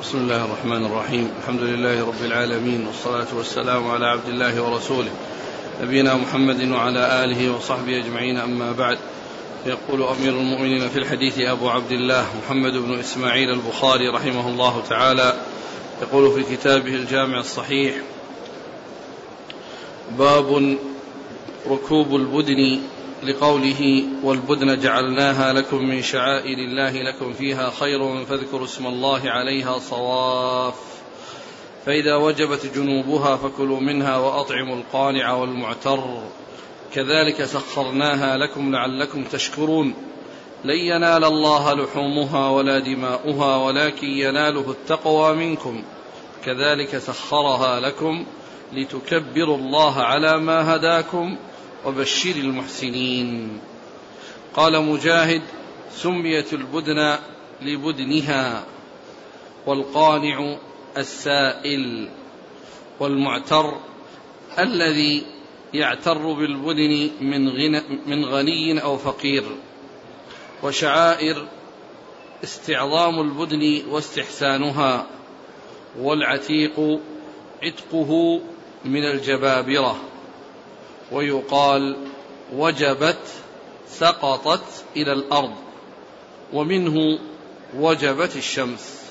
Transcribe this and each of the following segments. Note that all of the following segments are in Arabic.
بسم الله الرحمن الرحيم. الحمد لله رب العالمين والصلاة والسلام على عبد الله ورسوله نبينا محمد وعلى آله وصحبه أجمعين. أما بعد يقول أمير المؤمنين في الحديث أبو عبد الله محمد بن إسماعيل البخاري رحمه الله تعالى يقول في كتابه الجامع الصحيح باب ركوب البدن لقوله والبدن جعلناها لكم من شعائر الله لكم فيها خير فاذكروا اسم الله عليها صواف. فإذا وجبت جنوبها فكلوا منها وأطعموا القانع والمعتر. كذلك سخرناها لكم لعلكم تشكرون. لن ينال الله لحومها ولا دماؤها ولكن يناله التقوى منكم. كذلك سخرها لكم لتكبروا الله على ما هداكم وبشر المحسنين. قال مجاهد سميت البدن لبدنها والقانع السائل والمعتر الذي يعتر بالبدن من, غنى من غني أو فقير. وشعائر استعظام البدن واستحسانها والعتيق عتقه من الجبابرة. ويقال وجبت سقطت إلى الأرض ومنه وجبت الشمس.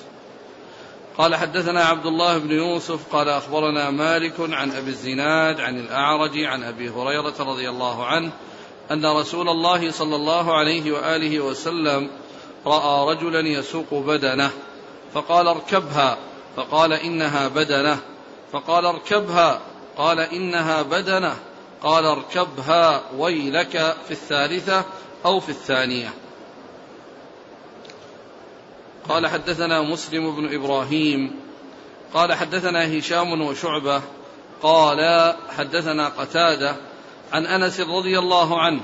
قال حدثنا عبد الله بن يوسف قال أخبرنا مالك عن أبي الزناد عن الأعرج عن أبي هريرة رضي الله عنه أن رسول الله صلى الله عليه وآله وسلم رأى رجلا يسوق بدنه فقال اركبها. فقال إنها بدنه. فقال اركبها. قال إنها بدنه. قال اركبها ويلك في الثالثة أو في الثانية. قال حدثنا مسلم بن إبراهيم. قال حدثنا هشام وشعبة. قال حدثنا قتادة عن أنس رضي الله عنه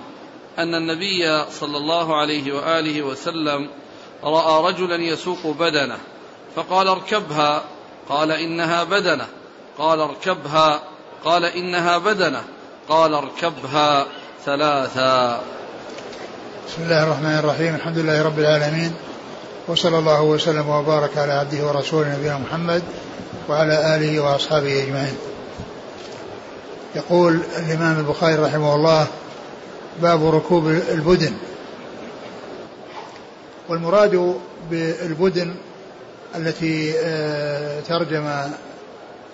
أن النبي صلى الله عليه وآله وسلم رأى رجلا يسوق بدنه فقال اركبها. قال إنها بدنه. قال اركبها. قال إنها بدنه. قال اركبها ثلاثا. بسم الله الرحمن الرحيم. الحمد لله رب العالمين. وصلى الله وسلم وبارك على عبده ورسوله نبينا محمد وعلى آله وأصحابه أجمعين. يقول الإمام البخاري رحمه الله باب ركوب البدن. والمراد بالبدن التي آه، ترجم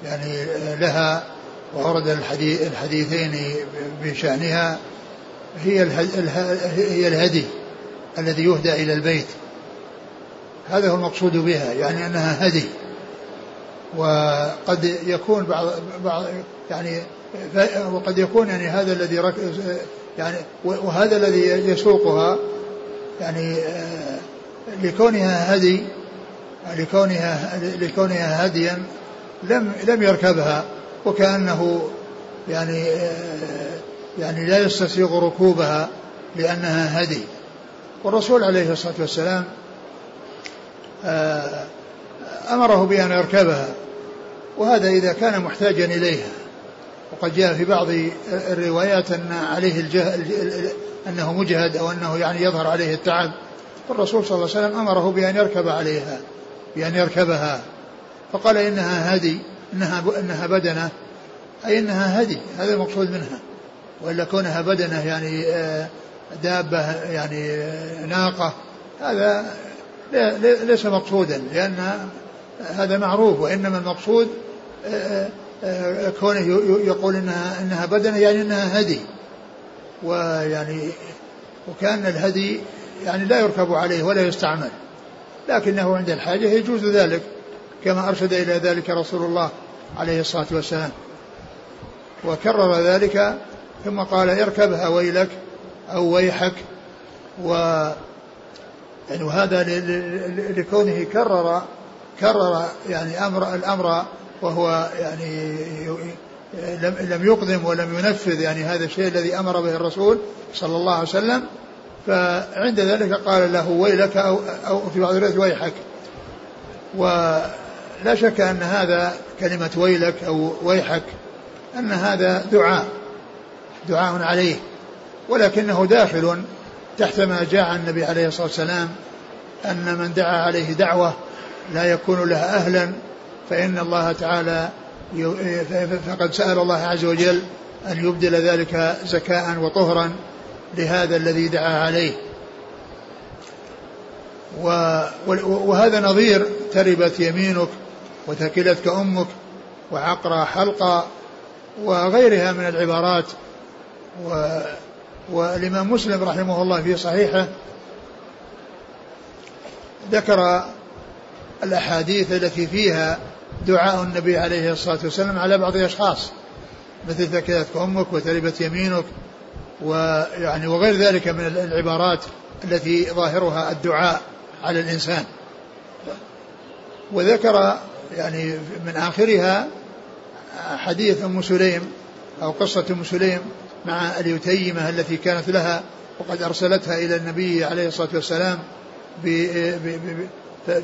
يعني لها وأورد الحديث الحديثين بشأنها هي هي الهدي الذي يهدى إلى البيت. هذا هو المقصود بها يعني أنها هدي. وقد يكون بعض بعض يعني وقد يكون يعني هذا الذي يعني وهذا الذي يسوقها يعني لكونها هدي لكونها لكونها هديا لم لم يركبها. وكأنه يعني يعني لا يستسيغ ركوبها لأنها هدي. والرسول عليه الصلاة والسلام آه، أمره بأن يركبها وهذا إذا كان محتاجا إليها. وقد جاء في بعض الروايات أن عليه الجهل أنه مجهد أو أنه يعني يظهر عليه التعب. فالرسول صلى الله عليه وسلم أمره بأن يركب عليها بأن يركبها. فقال إنها هدي. إنها إنها بدنة أي إنها هدي هذا المقصود منها. وإلا كونها بدنة يعني آه، دابة يعني آه، ناقة هذا ليس مقصودا لأن هذا معروف وإنما المقصود آه، كونه يقول إنها إنها بدنة يعني إنها هدي. ويعني وكأن الهدي يعني لا يركب عليه ولا يستعمل. لكنه عند الحاجة يجوز ذلك كما أرشد إلى ذلك رسول الله عليه الصلاة والسلام. وكرر ذلك ثم قال اركبها ويلك أو ويحك. و يعني وهذا لكونه كرر كرر يعني أمر الأمر وهو يعني لم لم يقدم ولم ينفذ يعني هذا الشيء الذي أمر به الرسول صلى الله عليه وسلم. فعند ذلك قال له ويلك أو أو في بعض الروايات ويحك. ولا شك أن هذا كلمة ويلك أو ويحك أن هذا دعاء دعاء عليه ولكنه داخل تحت ما جاء عن النبي عليه الصلاة والسلام أن من دعا عليه دعوة لا يكون لها أهلا فإن الله تعالى فقد سأل الله عز وجل أن يبدل ذلك زكاء وطهرا لهذا الذي دعا عليه. وهذا نظير تربت يمينك وثكلتك أمك وعقر حلقا وغيرها من العبارات. و والإمام مسلم رحمه الله في صحيحه ذكر الأحاديث التي فيها دعاء النبي عليه الصلاة والسلام على بعض الأشخاص مثل ثكلتك أمك وتربت يمينك ويعني وغير ذلك من العبارات التي ظاهرها الدعاء على الإنسان. وذكر يعني من آخرها حديث أم سليم أو قصة أم سليم مع اليتيمة التي كانت لها وقد أرسلتها إلى النبي عليه الصلاة والسلام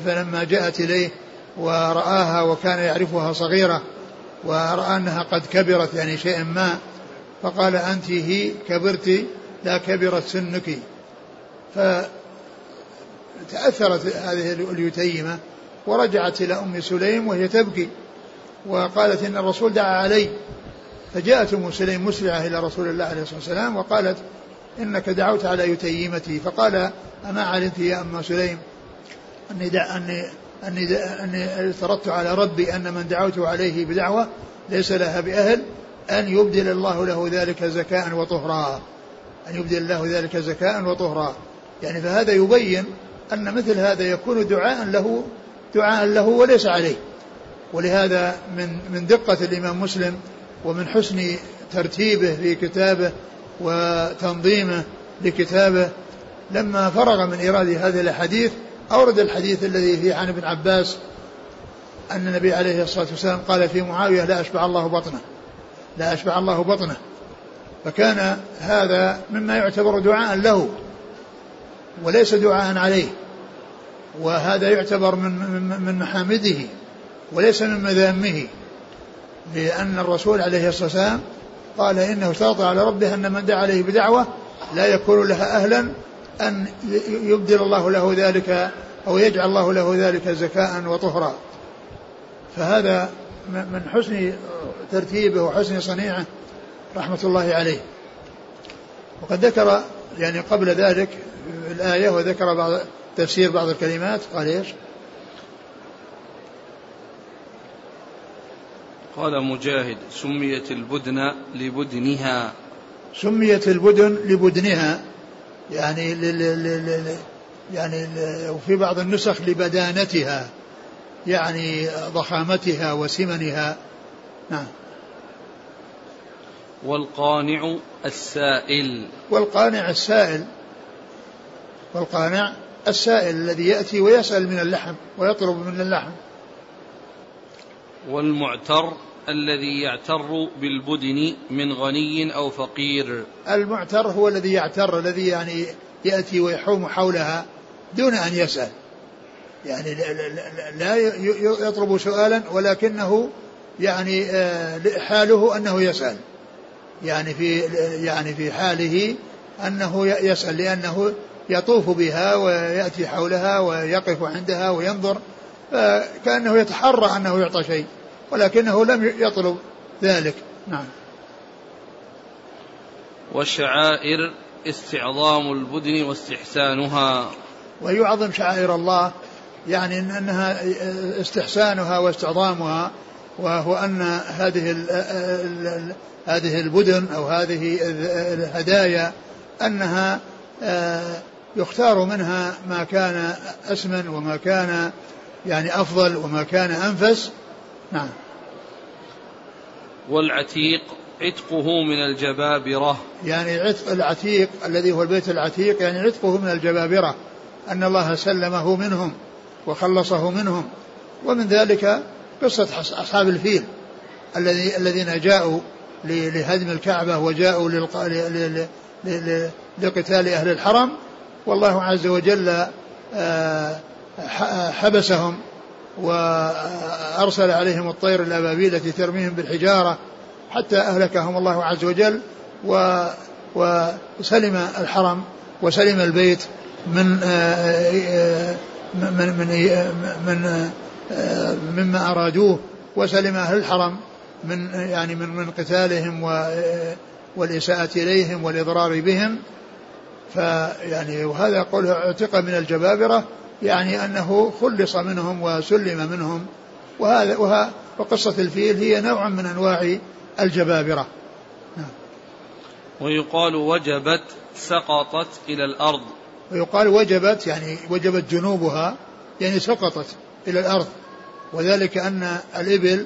فلما جاءت إليه ورآها وكان يعرفها صغيرة ورأى أنها قد كبرت يعني شيئا ما فقال أنت هي كبرت لا كبرت سنك. فتأثرت هذه اليتيمة ورجعت إلى أم سليم وهي تبكي وقالت إن الرسول دعا علي فجاءت أم سليم مسرعة إلى رسول الله عليه الصلاة والسلام وقالت إنك دعوت على يتيمتي فقال أما علمت يا أم سليم أني دع أني أني أني افترضت على ربي أن من دعوت عليه بدعوة ليس لها بأهل أن يبدل الله له ذلك زكاء وطهرا أن يبدل الله ذلك زكاء وطهرا. يعني فهذا يبين أن مثل هذا يكون دعاء له دعاء له وليس عليه. ولهذا من من دقة الإمام مسلم ومن حسن ترتيبه في كتابه وتنظيمه لكتابه لما فرغ من إيراد هذه الأحاديث أورد الحديث الذي فيه عن ابن عباس أن النبي عليه الصلاة والسلام قال في معاوية لا أشبع الله بطنه. لا أشبع الله بطنه. فكان هذا مما يعتبر دعاء له وليس دعاء عليه. وهذا يعتبر من من محامده وليس من مذامه لأن الرسول عليه الصلاة والسلام قال إنه اشترط على ربه أن من دعا عليه بدعوة لا يكون لها أهلا أن يبدل الله له ذلك أو يجعل الله له ذلك زكاء وطهرا. فهذا من حسن ترتيبه وحسن صنيعه رحمة الله عليه. وقد ذكر يعني قبل ذلك الآية وذكر بعض تفسير بعض الكلمات قال إيش؟ قال مجاهد سميت البدن لبدنها. سميت البدن لبدنها يعني يعني وفي بعض النسخ لبدانتها يعني ضخامتها وسمنها. نعم. والقانع السائل. والقانع السائل. والقانع السائل الذي يأتي ويسأل من اللحم ويطلب من اللحم. والمعتر الذي يعتر بالبدن من غني أو فقير. المعتر هو الذي يعتر الذي يعني يأتي ويحوم حولها دون أن يسأل. يعني لا يطلب سؤالا ولكنه يعني آه، حاله أنه يسأل. يعني في يعني في حاله أنه يسأل لأنه يطوف بها ويأتي حولها ويقف عندها وينظر فكأنه يتحرى أنه يعطى شيء ولكنه لم يطلب ذلك. نعم. والشعائر استعظام البدن واستحسانها. ويعظم شعائر الله يعني إن أنها استحسانها واستعظامها وهو أن هذه هذه البدن أو هذه الهدايا أنها آه، يختار منها ما كان أسمن وما كان يعني أفضل وما كان أنفس. نعم. والعتيق عتقه من الجبابرة. يعني عتق العتيق الذي هو البيت العتيق يعني عتقه من الجبابرة. أن الله سلمه منهم وخلصه منهم. ومن ذلك قصة أصحاب الفيل الذي الذين جاءوا لهدم الكعبة وجاءوا لقتال أهل الحرم. والله عز وجل آه، حبسهم وأرسل عليهم الطير الأبابيل التي ترميهم بالحجارة حتى أهلكهم الله عز وجل و وسلم الحرم وسلم البيت من آه، آه، من من من مما أرادوه وسلم أهل الحرم من يعني من من قتالهم والإساءة إليهم والإضرار بهم فيعني وهذا قوله اعتق من الجبابرة يعني أنه خلص منهم وسلم منهم وهذا وها وقصة الفيل هي نوع من أنواع الجبابرة. ويقال وجبت سقطت إلى الأرض ويقال وجبت يعني وجبت جنوبها يعني سقطت إلى الأرض وذلك أن الإبل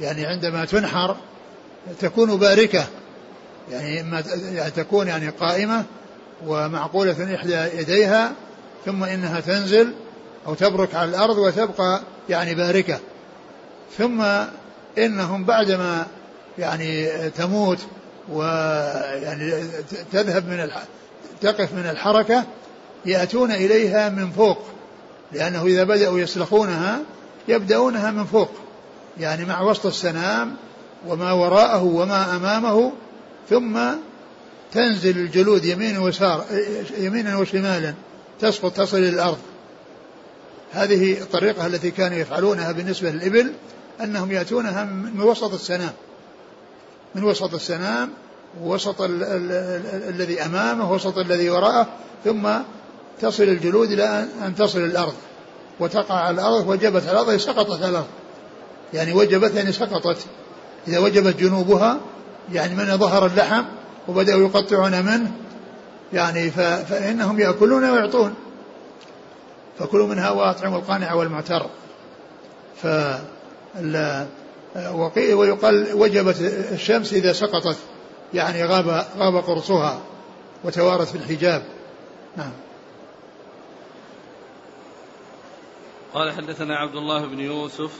يعني عندما تنحر تكون باركة يعني إما يعني تكون يعني قائمة ومعقولة إحدى يديها ثم إنها تنزل أو تبرك على الأرض وتبقى يعني باركة. ثم إنهم بعدما يعني تموت ويعني تذهب من تقف من الحركة يأتون إليها من فوق. لأنه إذا بدأوا يسلخونها يبدأونها من فوق. يعني مع وسط السنام وما وراءه وما أمامه ثم تنزل الجلود يمين ويسار يمينا وشمالا تسقط تصل إلى الأرض. هذه الطريقة التي كانوا يفعلونها بالنسبة للإبل أنهم يأتونها من وسط السنام من وسط السنام وسط ال ال ال الذي أمامه وسط الذي وراءه ثم تصل الجلود إلى أن تصل الأرض. وتقع على الأرض وجبت على الأرض سقطت على الأرض. يعني وجبت يعني سقطت. إذا وجبت جنوبها يعني من ظهر اللحم وبدأوا يقطعون منه يعني فإنهم يأكلون ويعطون. فكلوا منها وأطعموا القانع والمعتر. ف ويقال وجبت الشمس إذا سقطت يعني غاب غاب قرصها وتوارت في الحجاب نعم. قال حدثنا عبد الله بن يوسف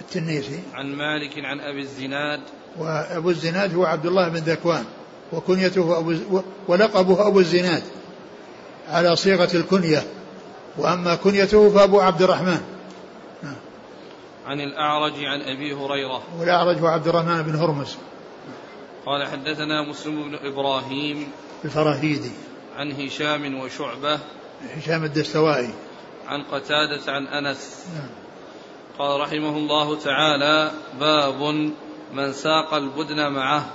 التنيسي. عن مالك عن أبي الزناد. وأبو الزناد هو عبد الله بن ذكوان. وكنيته أبو ولقبه أبو الزناد على صيغة الكنية. وأما كنيته فأبو عبد الرحمن. عن الأعرج عن أبي هريرة. والأعرج هو عبد الرحمن بن هرمز. قال حدثنا مسلم بن إبراهيم الفراهيدي. عن هشام وشعبة. هشام الدستوائي. عن قتادة عن أنس. نعم. قال رحمه الله تعالى باب من ساق البدن معه.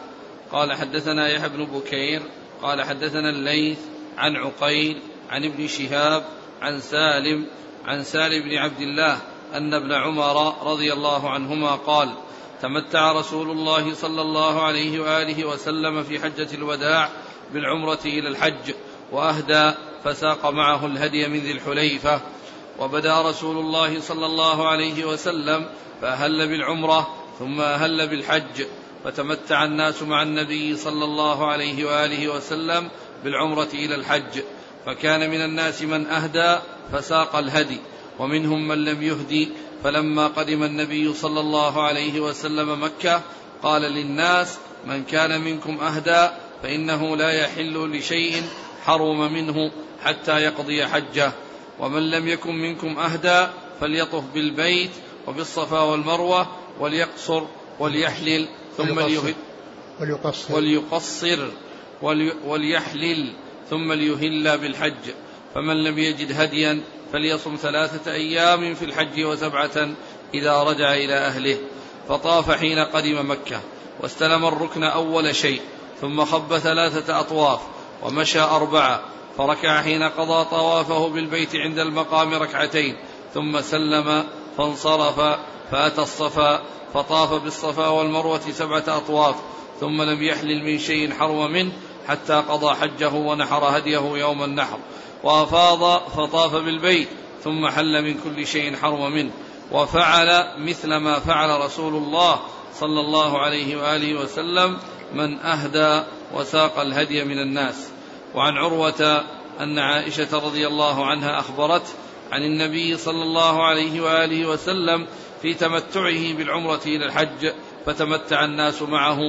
قال حدثنا يحيى بن بكير قال حدثنا الليث عن عقيل عن ابن شهاب عن سالم عن سالم بن عبد الله أن ابن عمر رضي الله عنهما قال تمتع رسول الله صلى الله عليه وآله وسلم في حجة الوداع بالعمرة إلى الحج وأهدى فساق معه الهدي من ذي الحليفة وبدأ رسول الله صلى الله عليه وسلم فأهل بالعمرة ثم أهل بالحج فتمتع الناس مع النبي صلى الله عليه وآله وسلم بالعمرة إلى الحج. فكان من الناس من أهدى فساق الهدي ومنهم من لم يهدي. فلما قدم النبي صلى الله عليه وسلم مكة قال للناس من كان منكم أهدى فإنه لا يحل لشيء حرم منه حتى يقضي حجه. ومن لم يكن منكم أهدى فليطف بالبيت وبالصفا والمروة وليقصر وليحلل ثم ليهل وليقصر. وليقصر وليحلل. ثم ليهل بالحج. فمن لم يجد هديا فليصم ثلاثة أيام في الحج وسبعة إذا رجع إلى أهله. فطاف حين قدم مكة. واستلم الركن أول شيء. ثم خب ثلاثة أطواف. ومشى أربعة. فركع حين قضى طوافه بالبيت عند المقام ركعتين. ثم سلم فانصرف فأتى الصفا. فطاف بالصفا والمروة سبعة أطواف ثم لم يحلل من شيء حرم منه حتى قضى حجه ونحر هديه يوم النحر. وأفاض فطاف بالبيت ثم حل من كل شيء حرم منه. وفعل مثل ما فعل رسول الله صلى الله عليه وآله وسلم من أهدى وساق الهدي من الناس. وعن عروة أن عائشة رضي الله عنها أخبرت عن النبي صلى الله عليه وآله وسلم في تمتعه بالعمرة إلى الحج فتمتع الناس معه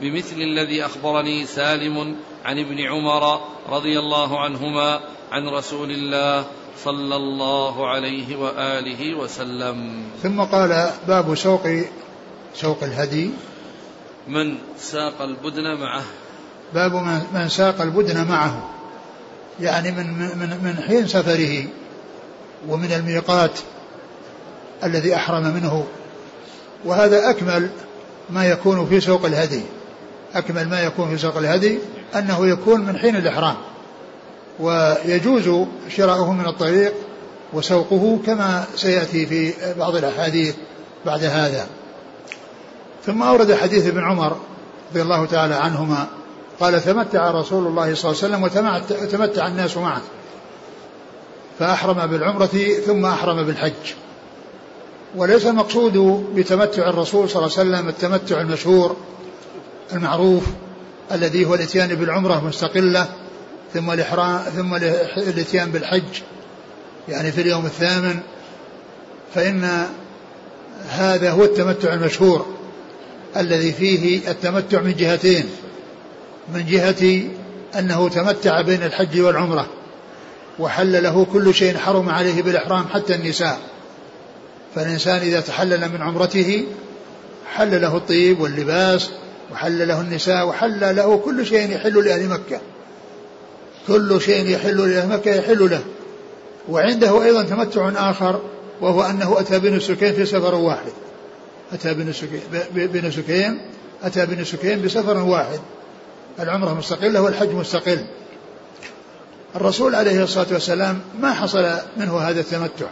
بمثل الذي أخبرني سالم عن ابن عمر رضي الله عنهما عن رسول الله صلى الله عليه وآله وسلم. ثم قال باب سوق سوق الهدي. من ساق البدن معه. باب من ساق البدن معه. يعني من من من حين سفره ومن الميقات الذي أحرم منه. وهذا أكمل ما يكون في سوق الهدي. أكمل ما يكون في سوق الهدي أنه يكون من حين الإحرام. ويجوز شراؤه من الطريق وسوقه كما سيأتي في بعض الأحاديث بعد هذا. ثم أورد حديث ابن عمر رضي الله تعالى عنهما. قال تمتع رسول الله صلى الله عليه وسلم وتمتع الناس معه. فأحرم بالعمرة ثم أحرم بالحج. وليس المقصود بتمتع الرسول صلى الله عليه وسلم التمتع المشهور المعروف الذي هو الاتيان بالعمرة مستقلة ثم الإحرام ثم الاتيان بالحج يعني في اليوم الثامن فإن هذا هو التمتع المشهور الذي فيه التمتع من جهتين من جهة أنه تمتع بين الحج والعمرة وحل له كل شيء حرم عليه بالإحرام حتى النساء. فالإنسان إذا تحلل من عمرته حل له الطيب واللباس وحل له النساء وحل له كل شيء يحل لأهل مكة. كل شيء يحل لأهل مكة يحل له. وعنده أيضا تمتع آخر وهو أنه أتى بنسكين في سفر واحد. أتى بنسكين أتى بنسكين بسفر واحد. العمرة مستقلة والحج مستقل. الرسول عليه الصلاة والسلام ما حصل منه هذا التمتع.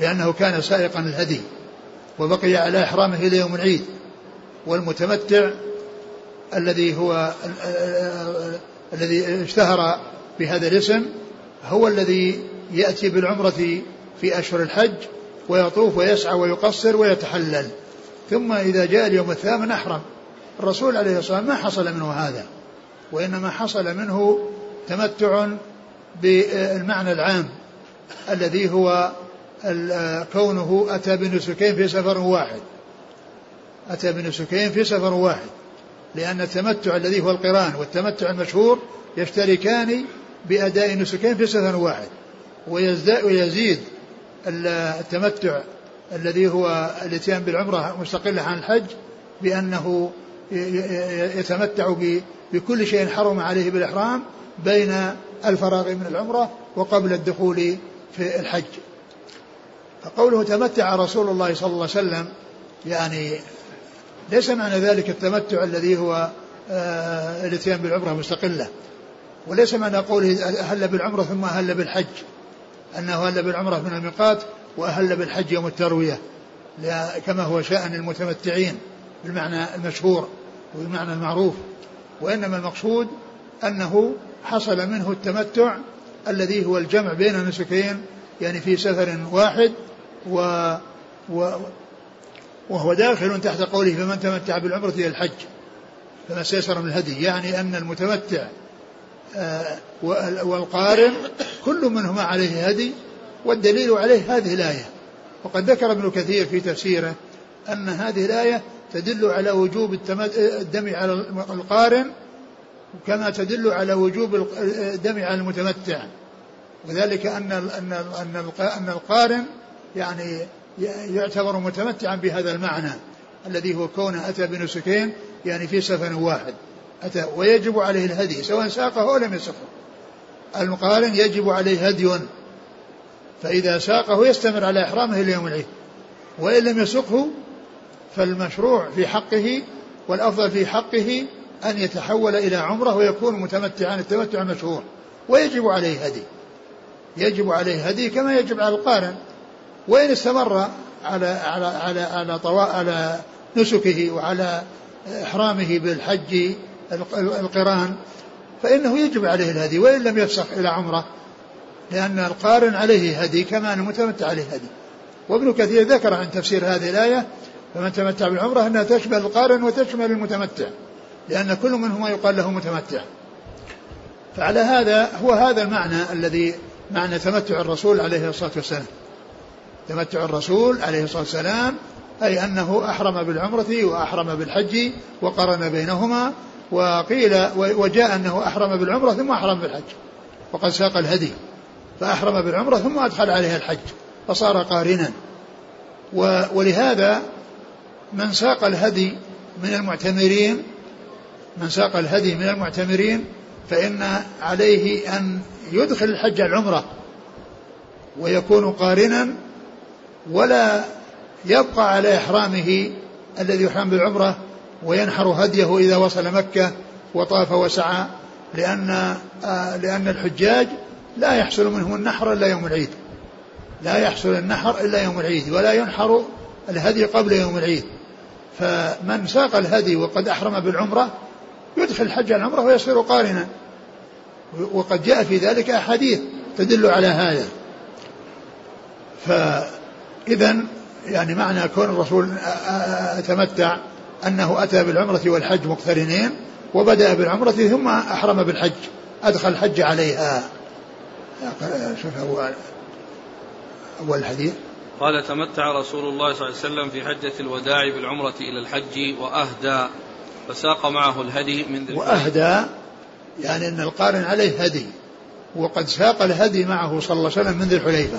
لأنه كان سائقا الهدي وبقي على إحرامه إلى يوم العيد. والمتمتع الذي هو الذي اشتهر بهذا الاسم هو الذي يأتي بالعمرة في أشهر الحج ويطوف ويسعى ويقصر ويتحلل. ثم إذا جاء اليوم الثامن أحرم. الرسول عليه الصلاة والسلام ما حصل منه هذا وإنما حصل منه تمتع بالمعنى العام الذي هو كونه أتى بنسكين في سفر واحد. أتى بنسكين في سفر واحد. لأن التمتع الذي هو القران والتمتع المشهور يشتركان بأداء نسكين في سفر واحد. ويزيد التمتع الذي هو الاتيان بالعمرة مستقلة عن الحج بأنه يتمتع بكل شيء حرم عليه بالإحرام بين الفراغ من العمرة وقبل الدخول في الحج. فقوله تمتع رسول الله صلى الله عليه وسلم يعني ليس معنى ذلك التمتع الذي هو آه الاتيان بالعمرة مستقلة. وليس معنى قوله أهل بالعمرة ثم أهل بالحج أنه أهل بالعمرة من الميقات وأهل بالحج يوم التروية كما هو شأن المتمتعين بالمعنى المشهور والمعنى المعروف. وإنما المقصود أنه حصل منه التمتع الذي هو الجمع بين النسكين يعني في سفر واحد و, و وهو داخل تحت قوله فمن تمتع بالعمرة إلى الحج فما سيسر من الهدي يعني أن المتمتع آه، والقارن كل منهما عليه هدي والدليل عليه هذه الآية. وقد ذكر ابن كثير في تفسيره أن هذه الآية تدل على وجوب الدم على القارن كما تدل على وجوب الدم على المتمتع. وذلك أن أن أن أن القارن يعني يعتبر متمتعا بهذا المعنى الذي هو كونه أتى بنسكين يعني في سفن واحد. أتى ويجب عليه الهدي سواء ساقه أو لم يسقه. المقارن يجب عليه هدي. فإذا ساقه يستمر على إحرامه إلى يوم العيد. وإن لم يسقه فالمشروع في حقه والأفضل في حقه أن يتحول إلى عمرة ويكون متمتعا التمتع المشهور ويجب عليه هدي. يجب عليه هدي كما يجب على القارن. وإن استمر على على على على طواء على نسكه وعلى إحرامه بالحج القران فإنه يجب عليه الهدي وإن لم يفسخ إلى عمرة لأن القارن عليه هدي كما أن المتمتع عليه هدي وابن كثير ذكر عن تفسير هذه الآية فمن تمتع بالعمرة أنها تشمل القارن وتشمل المتمتع لأن كل منهما يقال له متمتع. فعلى هذا هو هذا المعنى الذي معنى تمتع الرسول عليه الصلاة والسلام. تمتع الرسول عليه الصلاة والسلام أي أنه أحرم بالعمرة وأحرم بالحج وقرن بينهما وقيل وجاء أنه أحرم بالعمرة ثم أحرم بالحج وقد ساق الهدي فأحرم بالعمرة ثم أدخل عليها الحج فصار قارنا. ولهذا من ساق الهدي من المعتمرين من ساق الهدي من المعتمرين فإن عليه أن يدخل الحج العمرة ويكون قارنا ولا يبقى على إحرامه الذي يحرم بالعمرة وينحر هديه إذا وصل مكة وطاف وسعى لأن آه، لأن الحجاج لا يحصل منهم النحر إلا يوم العيد. لا يحصل النحر إلا يوم العيد ولا ينحر الهدي قبل يوم العيد. فمن ساق الهدي وقد أحرم بالعمرة يدخل الحج العمرة ويصير قارنا. وقد جاء في ذلك أحاديث تدل على هذا. فإذا يعني معنى كون الرسول تمتع أنه أتى بالعمرة والحج مقترنين وبدأ بالعمرة ثم أحرم بالحج أدخل الحج عليها. شوف أول, أول الحديث. قال تمتع رسول الله صلى الله عليه وسلم في حجة الوداع بالعمرة إلى الحج وأهدى. فساق معه الهدي من ذي وأهدى يعني أن القارن عليه هدي وقد ساق الهدي معه صلى الله عليه وسلم من ذي الحليفة.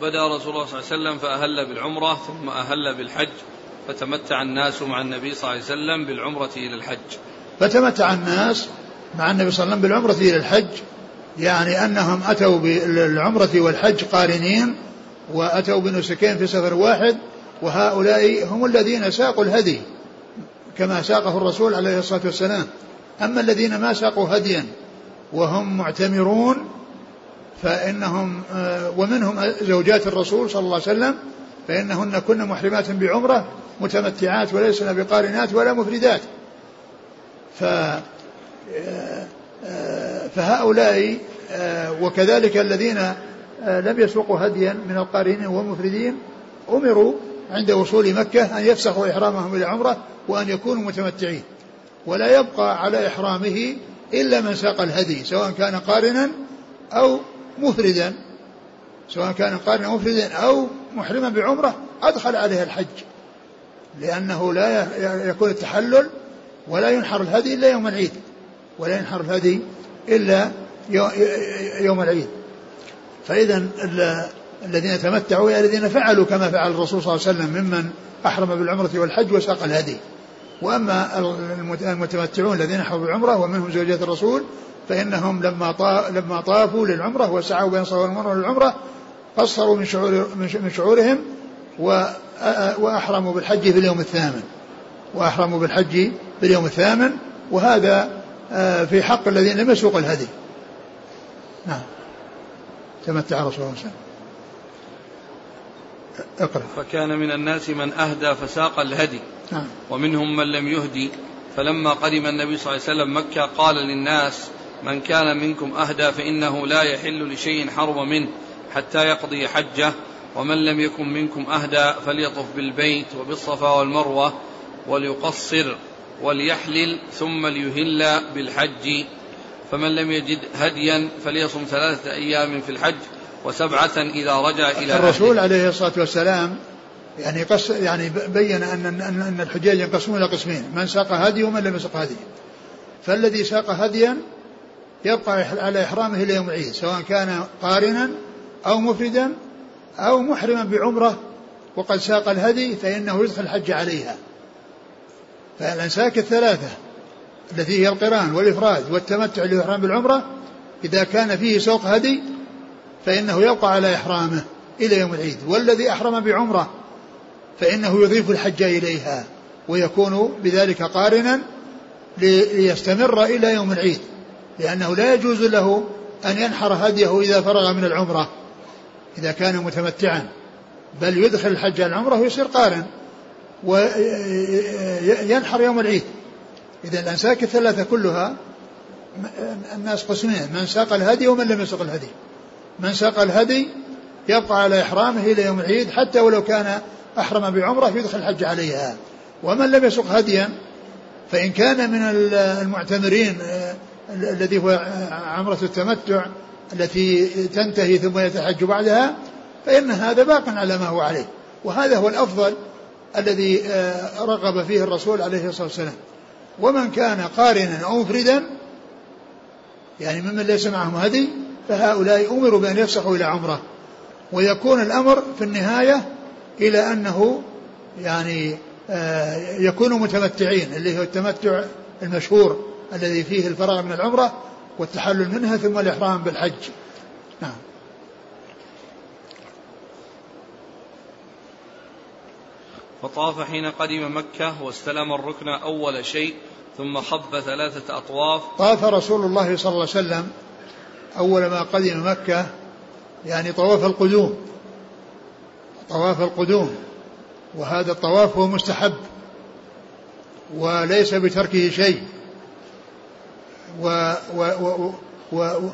بدأ رسول الله صلى الله عليه وسلم فأهل بالعمرة ثم أهل بالحج فتمتع الناس مع النبي صلى الله عليه وسلم بالعمرة إلى الحج. فتمتع الناس مع النبي صلى الله عليه وسلم بالعمرة إلى الحج يعني أنهم أتوا بالعمرة والحج قارنين وأتوا بنسكين في سفر واحد وهؤلاء هم الذين ساقوا الهدي كما ساقه الرسول عليه الصلاة والسلام. أما الذين ما ساقوا هديا وهم معتمرون فإنهم آه، ومنهم زوجات الرسول صلى الله عليه وسلم فإنهن كن محرمات بعمرة متمتعات وليسن بقارنات ولا مفردات. ف آه، آه، فهؤلاء وكذلك الذين لم يسوقوا هديا من القارنين والمفردين أمروا عند وصول مكة أن يفسخوا إحرامهم إلى عمرة وأن يكونوا متمتعين. ولا يبقى على إحرامه إلا من ساق الهدي سواء كان قارنا أو مفردا سواء كان قارنا مفردا أو محرما بعمرة أدخل عليه الحج. لأنه لا يكون التحلل ولا ينحر الهدي إلا يوم العيد ولا ينحر الهدي إلا يوم العيد. فإذا الذين تمتعوا الذين فعلوا كما فعل الرسول صلى الله عليه وسلم ممن أحرم بالعمرة والحج وساق الهدي. وأما المتمتعون الذين حضروا العمرة ومنهم زوجات الرسول فإنهم لما لما طافوا للعمرة وسعوا بين الصفا والمروة للعمرة قصروا من شعور من شعورهم وأحرموا بالحج في اليوم الثامن. وأحرموا بالحج في اليوم الثامن وهذا آه، في حق الذين لم يسوقوا الهدي. نعم. تمتع رسول الله صلى الله عليه وسلم. اقرأ. فكان من الناس من أهدى فساق الهدي نعم. ومنهم من لم يهدي. فلما قدم النبي صلى الله عليه وسلم مكة قال للناس من كان منكم أهدى فإنه لا يحل لشيء حرم منه حتى يقضي حجه ومن لم يكن منكم أهدى فليطف بالبيت وبالصفا والمروة وليقصر وليحلل ثم ليهل بالحج. فمن لم يجد هديا فليصم ثلاثة أيام في الحج وسبعة إذا رجع إلى الرسول عليه الصلاة والسلام يعني قص يعني بين أن أن أن الحجاج ينقسمون إلى قسمين من ساق هدي ومن لم يسق هدي. فالذي ساق هديا يبقى على إحرامه إلى يوم العيد سواء كان قارنا أو مفردا أو محرما بعمرة وقد ساق الهدي فإنه يدخل الحج عليها. فالأنساك الثلاثة التي هي القران والإفراد والتمتع للإحرام بالعمرة إذا كان فيه سوق هدي فإنه يبقى على إحرامه إلى يوم العيد والذي أحرم بعمرة فإنه يضيف الحج إليها ويكون بذلك قارنا ليستمر إلى يوم العيد لأنه لا يجوز له أن ينحر هديه إذا فرغ من العمرة إذا كان متمتعا بل يدخل الحج على العمرة ويصير قارن وينحر يوم العيد. إذا الأنساك الثلاثة كلها الناس قسمين من ساق الهدي ومن لم يسق الهدي. من ساق الهدي يبقى على إحرامه إلى يوم العيد حتى ولو كان أحرم بعمرة يدخل الحج عليها. ومن لم يسق هديا فإن كان من المعتمرين آه، الذي هو عمرة التمتع التي تنتهي ثم يتحج بعدها فإن هذا باق على ما هو عليه. وهذا هو الأفضل الذي آه، رغب فيه الرسول عليه الصلاة والسلام. ومن كان قارنا أو مفردا يعني ممن ليس معهم هدي فهؤلاء أمروا بأن يفسحوا إلى عمرة ويكون الأمر في النهاية إلى أنه يعني آه، يكونوا متمتعين اللي هو التمتع المشهور الذي فيه الفراغ من العمرة والتحلل منها ثم الإحرام بالحج. نعم. فطاف حين قدم مكة واستلم الركن أول شيء ثم خب ثلاثة أطواف. طاف رسول الله صلى الله عليه وسلم أول ما قدم مكة يعني طواف القدوم. طواف القدوم. وهذا الطواف هو مستحب وليس بتركه شيء. و و و و و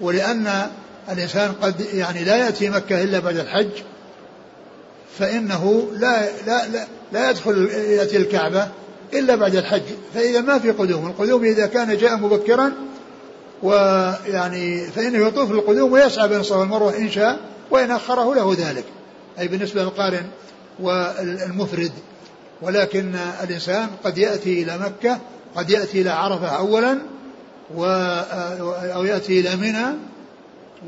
ولأن الإنسان قد يعني لا يأتي مكة إلا بعد الحج فإنه لا لا لا, لا يدخل يأتي الكعبة إلا بعد الحج. فإذا ما في قدوم القدوم إذا كان جاء مبكرا ويعني فإنه يطوف القدوم ويسعى بين الصفا والمروة إن شاء وإن أخره له ذلك. أي بالنسبة للقارن والمفرد. ولكن الإنسان قد يأتي إلى مكة قد يأتي إلى عرفة أولا و أو يأتي إلى منى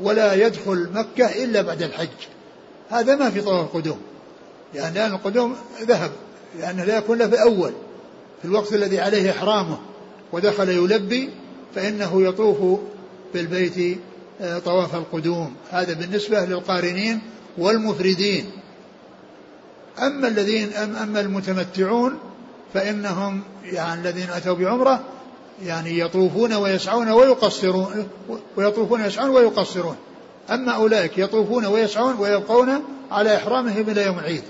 ولا يدخل مكة إلا بعد الحج. هذا ما في طواف القدوم. يعني لأن القدوم ذهب لأنه لا يكون له في أول في الوقت الذي عليه إحرامه ودخل يلبي فإنه يطوف بالبيت آه، طواف القدوم. هذا بالنسبة للقارنين والمفردين. أما الذين أما المتمتعون فإنهم يعني الذين أتوا بعمرة يعني يطوفون ويسعون ويقصرون ويطوفون ويسعون ويقصرون. أما أولئك يطوفون ويسعون ويبقون على إحرامهم إلى يوم العيد.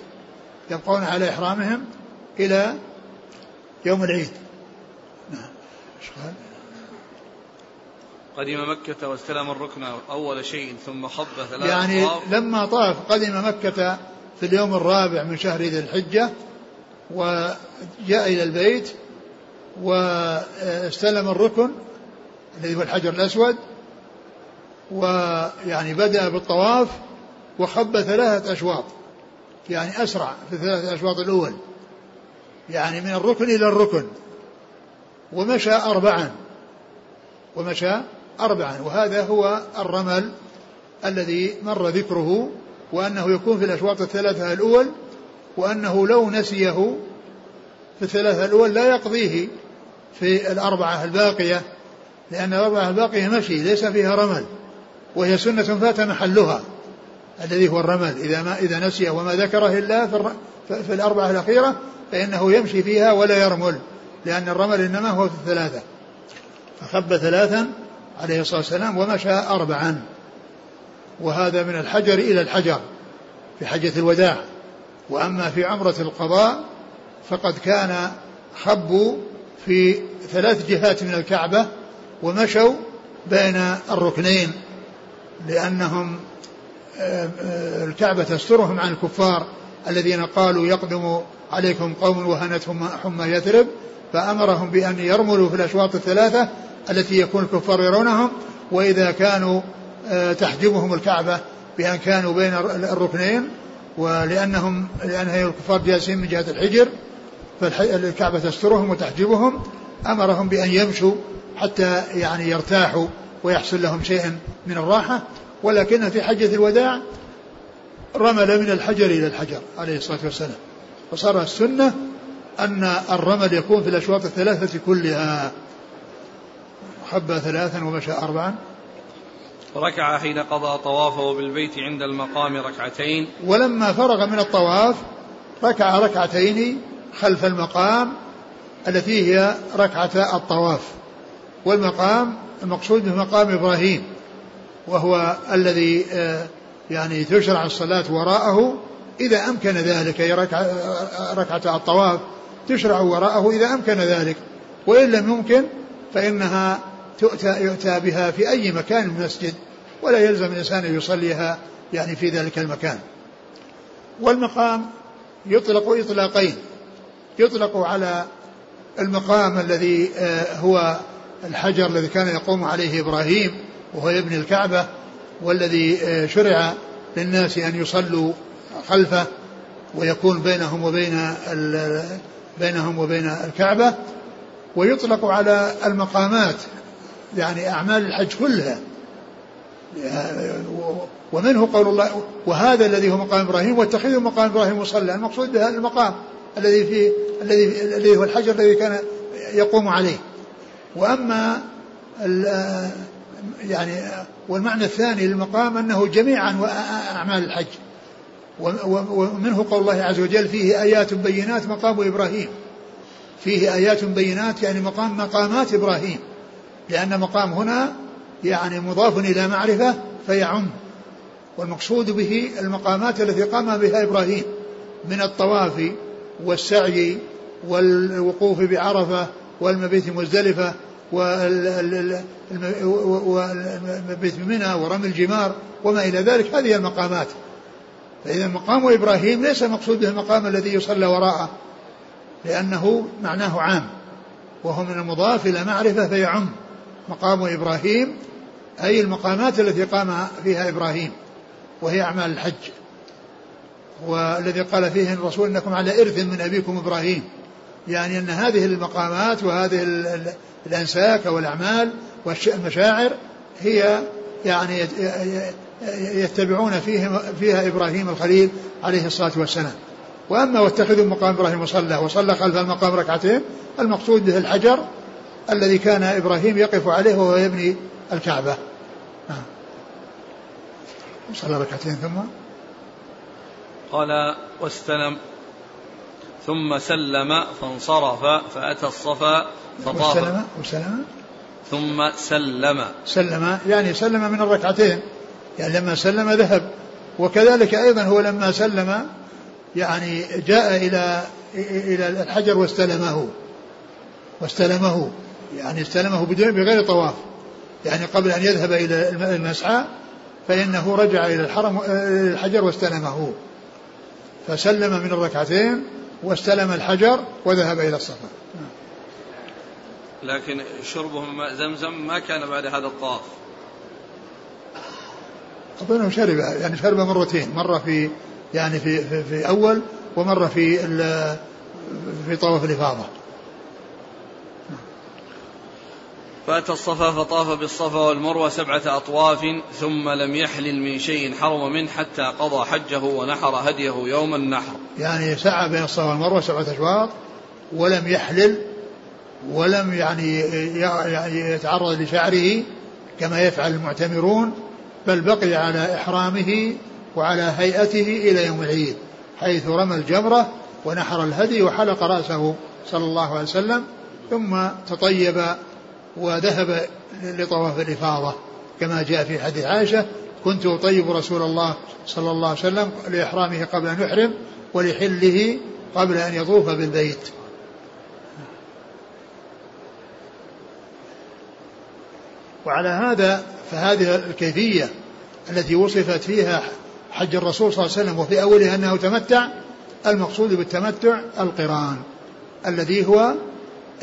يبقون على إحرامهم إلى يوم العيد. نعم؟ قدم مكة واستلم الركن أول شيء ثم خب ثلاث يعني لما طاف قدم مكة في اليوم الرابع من شهر ذي الحجة وجاء إلى البيت واستلم الركن الذي هو الحجر الأسود ويعني بدأ بالطواف وخب ثلاثة أشواط يعني أسرع في الثلاثة أشواط الأول يعني من الركن إلى الركن ومشى أربعا ومشى أربعا وهذا هو الرمل الذي مر ذكره وأنه يكون في الأشواط الثلاثة الأول وأنه لو نسيه في الثلاثة الأول لا يقضيه في الأربعة الباقية لأن الأربعة الباقية مشي ليس فيها رمل وهي سنة فات محلها الذي هو الرمل. إذا ما إذا نسي وما ذكره إلا في, الأربعة الأخيرة فإنه يمشي فيها ولا يرمل لأن الرمل إنما هو في الثلاثة. فخب ثلاثا عليه الصلاة والسلام ومشى أربعا. وهذا من الحجر إلى الحجر في حجة الوداع. وأما في عمرة القضاء فقد كان خبوا في ثلاث جهات من الكعبة ومشوا بين الركنين لأنهم آه، آه، الكعبة تسترهم عن الكفار الذين قالوا يقدم عليكم قوم وهنتهم حمى يثرب فأمرهم بأن يرملوا في الأشواط الثلاثة التي يكون الكفار يرونهم وإذا كانوا آه، تحجبهم الكعبة بأن كانوا بين الركنين ولأنهم لأن الكفار جالسين من جهة الحجر فالكعبة تسترهم وتحجبهم. أمرهم بأن يمشوا حتى يعني يرتاحوا ويحصل لهم شيء من الراحة. ولكن في حجة الوداع رمل من الحجر إلى الحجر عليه الصلاة والسلام. وصار السنة أن الرمل يكون في الأشواط الثلاثة كلها. حب ثلاثا ومشى أربعا. ركع حين قضى طوافه بالبيت عند المقام ركعتين. ولما فرغ من الطواف ركع ركعتين خلف المقام التي هي ركعة الطواف. والمقام المقصود به مقام إبراهيم وهو الذي آه، يعني تشرع الصلاة وراءه. إذا أمكن ذلك أي ركعة, ركعة الطواف تشرع وراءه إذا أمكن ذلك. وإن لم يمكن فإنها تؤتى يؤتى بها في أي مكان من المسجد ولا يلزم الإنسان أن يصليها يعني في ذلك المكان. والمقام يطلق إطلاقين. يطلق على المقام الذي آه، هو الحجر الذي كان يقوم عليه إبراهيم وهو يبني الكعبة والذي آه، شرع للناس أن يصلوا خلفه ويكون بينهم وبين بينهم وبين الكعبة. ويطلق على المقامات يعني أعمال الحج كلها. ومنه قول الله وهذا الذي هو مقام إبراهيم واتخذوا مقام إبراهيم مصلى. المقصود بهذا المقام الذي في الذي الذي هو الحجر الذي كان يقوم عليه. وأما يعني والمعنى الثاني للمقام أنه جميعا اعمال الحج. ومنه قول الله عز وجل فيه آيات بينات مقام إبراهيم. فيه آيات بينات يعني مقام مقامات إبراهيم. لأن مقام هنا يعني مضاف إلى معرفة فيعم والمقصود به المقامات التي قام بها إبراهيم من الطواف والسعي والوقوف بعرفة والمبيت مزدلفة والمبيت منى ورمي الجمار وما إلى ذلك. هذه المقامات. فإذا مقام إبراهيم ليس مقصود به المقام الذي يصلى وراءه لأنه معناه عام وهو من المضاف إلى معرفة فيعم. مقام إبراهيم أي المقامات التي قام فيها إبراهيم وهي أعمال الحج. والذي قال فيه الرسول إنكم على إرث من أبيكم إبراهيم. يعني أن هذه المقامات وهذه الأنساك والأعمال والمشاعر هي يعني يتبعون فيها, فيها إبراهيم الخليل عليه الصلاة والسلام. وأما واتخذوا مقام إبراهيم وصلى وصلى خلف المقام ركعتين المقصود به الحجر الذي كان إبراهيم يقف عليه وهو يبني الكعبة. نعم. صلى ركعتين ثم؟ قال واستلم. ثم سلم فانصرف فأتى الصفا فطاف. وسلم وسلم ثم سلم. سلم يعني سلم من الركعتين. يعني لما سلم ذهب. وكذلك أيضا هو لما سلم يعني جاء إلى إلى الحجر واستلمه. واستلمه. يعني استلمه بدون بغير طواف. يعني قبل أن يذهب إلى المسعى فإنه رجع إلى الحرم الحجر واستلمه. فسلم من الركعتين واستلم الحجر وذهب إلى الصفا. لكن شربه ماء زمزم ما كان بعد هذا الطواف. أظنه شرب يعني شرب مرتين. مرة في يعني في في, في أول ومرة في في طواف الإفاضة. فأتى الصفا فطاف بالصفا والمروة سبعة أطواف ثم لم يحلل من شيء حرم منه حتى قضى حجه ونحر هديه يوم النحر. يعني سعى بين الصفا والمروة سبعة أشواط ولم يحلل ولم يعني يتعرض لشعره كما يفعل المعتمرون بل بقي على إحرامه وعلى هيئته إلى يوم العيد حيث رمى الجمرة ونحر الهدي وحلق رأسه صلى الله عليه وسلم ثم تطيب وذهب لطواف الإفاضة كما جاء في حديث عائشة كنت أطيب رسول الله صلى الله عليه وسلم لإحرامه قبل أن يحرم ولحله قبل أن يطوف بالبيت. وعلى هذا فهذه الكيفية التي وصفت فيها حج الرسول صلى الله عليه وسلم وفي أولها أنه تمتع المقصود بالتمتع القرآن الذي هو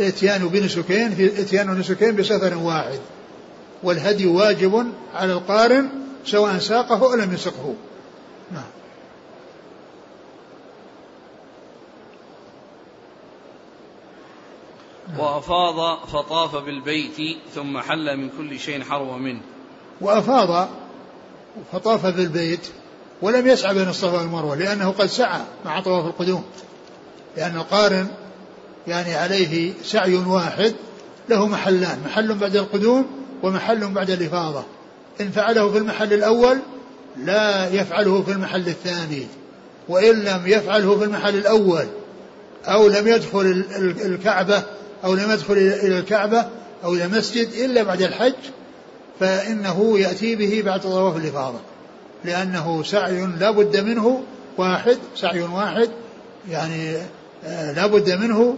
اتيان بنسكين في اتيان نسكين بسفر واحد. والهدي واجب على القارن سواء ساقه أو لم يسقه. نعم. وأفاض فطاف بالبيت ثم حل من كل شيء حرم منه. وأفاض فطاف بالبيت ولم يسعى بين الصفا والمروة لأنه قد سعى مع طواف القدوم. لأن القارن يعني عليه سعي واحد له محلان محل بعد القدوم ومحل بعد الإفاضة. إن فعله في المحل الأول لا يفعله في المحل الثاني وإن لم يفعله في المحل الأول أو لم يدخل الكعبة أو لم يدخل إلى الكعبة أو إلى المسجد إلا بعد الحج فإنه يأتي به بعد طواف الإفاضة. لأنه سعي لا بد منه واحد سعي واحد يعني آه، لا بد منه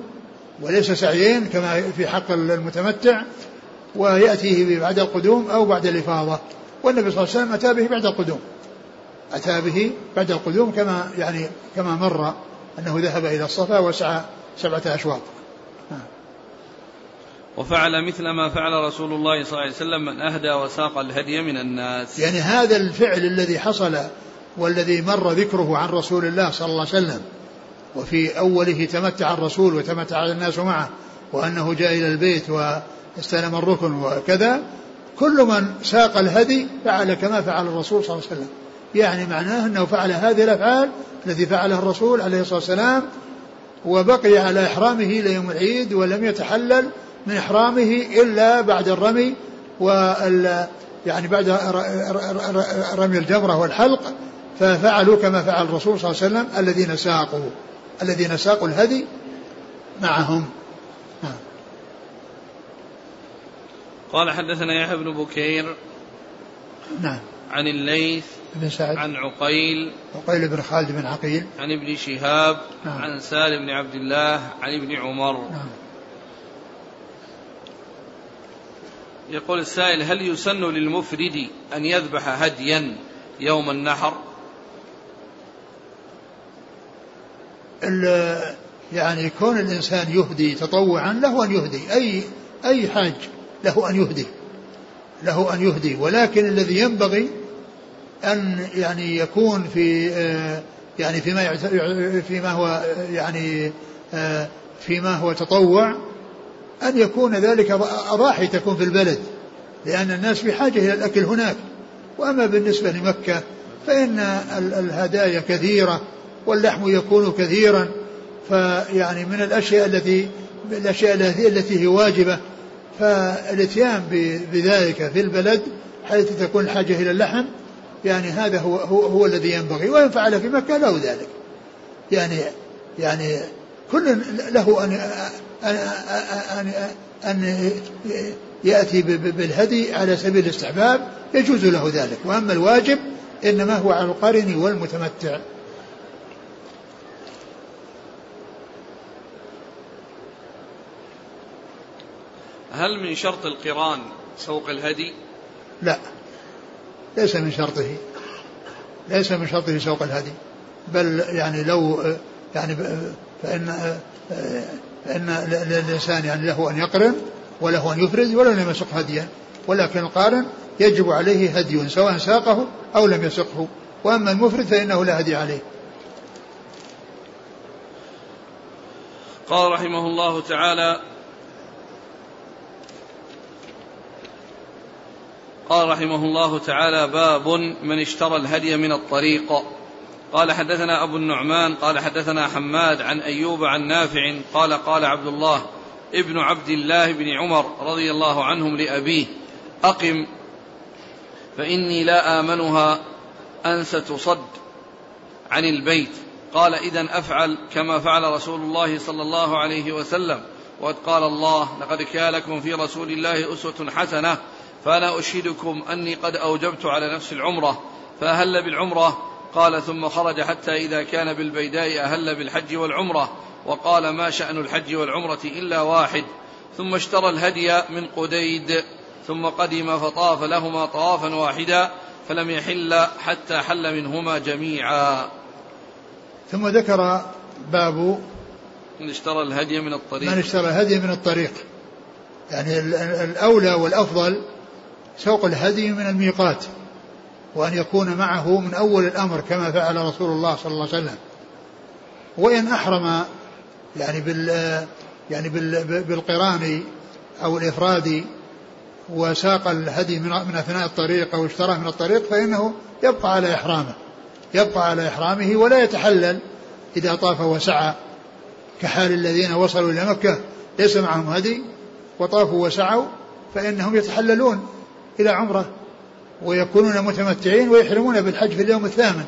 وليس سعيين كما في حق المتمتع ويأتيه بعد القدوم أو بعد الإفاضة. والنبي صلى الله عليه وسلم أتى به بعد القدوم. أتى به بعد القدوم كما يعني كما مر أنه ذهب إلى الصفا وسعى سبعة أشواط. وفعل مثل ما فعل رسول الله صلى الله عليه وسلم من أهدى وساق الهدي من الناس. يعني هذا الفعل الذي حصل والذي مر ذكره عن رسول الله صلى الله عليه وسلم وفي أوله تمتع الرسول وتمتع الناس معه وأنه جاء إلى البيت واستلم الركن وكذا كل من ساق الهدي فعل كما فعل الرسول صلى الله عليه وسلم. يعني معناه أنه فعل هذه الأفعال التي فعلها الرسول عليه الصلاة والسلام وبقي على إحرامه إلى يوم العيد ولم يتحلل من إحرامه إلا بعد الرمي وال يعني بعد رمي الجمرة والحلق ففعلوا كما فعل الرسول صلى الله عليه وسلم الذين ساقوا. الذين ساقوا الهدي معهم. نعم. قال حدثنا يحيى بن بكير نعم. عن الليث بن سعد. عن عقيل عقيل بن خالد بن عقيل. عن ابن شهاب. نعم. عن سالم بن عبد الله. عن ابن عمر. نعم. يقول السائل هل يسن للمفرد أن يذبح هديا يوم النحر؟ يعني كون الإنسان يهدي تطوعا له أن يهدي. أي أي حاج له أن يهدي. له أن يهدي. ولكن الذي ينبغي أن يعني يكون في يعني فيما فيما هو يعني فيما هو تطوع أن يكون ذلك أضاحي تكون في البلد. لأن الناس بحاجة إلى الأكل هناك. وأما بالنسبة لمكة فإن الهدايا كثيرة. واللحم يكون كثيرا فيعني من الأشياء التي الأشياء التي هي واجبة. فالإتيان بذلك في البلد حيث تكون الحاجة إلى اللحم يعني هذا هو هو, هو الذي ينبغي. وإن فعل في مكة له ذلك. يعني يعني كل له أن أن أن, أن يأتي بالهدي على سبيل الاستحباب يجوز له ذلك. وأما الواجب إنما هو على القارن والمتمتع. هل من شرط القران سوق الهدي؟ لا. ليس من شرطه. ليس من شرطه سوق الهدي. بل يعني لو يعني فإن فإن الإنسان يعني له أن يقرن وله أن يفرد ولو لم يسق هديا. ولكن القارن يجب عليه هدي سواء ساقه أو لم يسقه. وأما المفرد فإنه لا هدي عليه. قال رحمه الله تعالى قال رحمه الله تعالى باب من اشترى الهدي من الطريق. قال حدثنا أبو النعمان قال حدثنا حماد عن أيوب عن نافع قال قال عبد الله ابن عبد الله بن عمر رضي الله عنهم لأبيه أقم فإني لا آمنها أن ستصد عن البيت. قال إذا أفعل كما فعل رسول الله صلى الله عليه وسلم وقد قال الله لقد كان لكم في رسول الله أسوة حسنة فأنا أشهدكم أني قد أوجبت على نفس العمرة فأهل بالعمرة. قال ثم خرج حتى إذا كان بالبيداء أهل بالحج والعمرة وقال ما شأن الحج والعمرة إلا واحد. ثم اشترى الهدي من قديد ثم قدم فطاف لهما طوافا واحدا فلم يحل حتى حل منهما جميعا. ثم ذكر باب من اشترى الهدي من الطريق. من اشترى الهدي من الطريق. يعني الأولى والأفضل سوق الهدي من الميقات وأن يكون معه من أول الأمر كما فعل رسول الله صلى الله عليه وسلم. وإن أحرم يعني بال يعني بال بالقران أو الإفراد وساق الهدي من من أثناء الطريق أو اشتراه من الطريق فإنه يبقى على إحرامه يبقى على إحرامه ولا يتحلل إذا طاف وسعى كحال الذين وصلوا إلى مكة ليس معهم هدي وطافوا وسعوا فإنهم يتحللون. إلى عمرة ويكونون متمتعين ويحرمون بالحج في اليوم الثامن.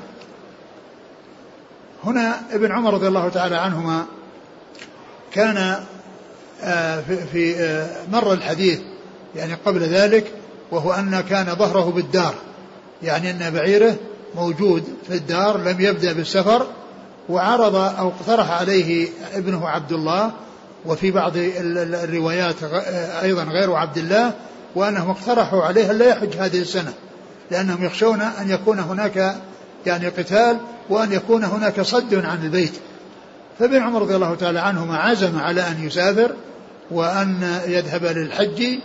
هنا ابن عمر رضي الله تعالى عنهما كان آه، في آه، مر الحديث يعني قبل ذلك وهو أن كان ظهره بالدار يعني أن بعيره موجود في الدار لم يبدأ بالسفر وعرض أو اقترح عليه ابنه عبد الله وفي بعض الروايات آه، أيضا غير عبد الله وأنهم اقترحوا عليه أن لا يحج هذه السنة لأنهم يخشون أن يكون هناك يعني قتال وأن يكون هناك صد عن البيت. فابن عمر رضي الله تعالى عنهما عزم على أن يسافر وأن يذهب للحج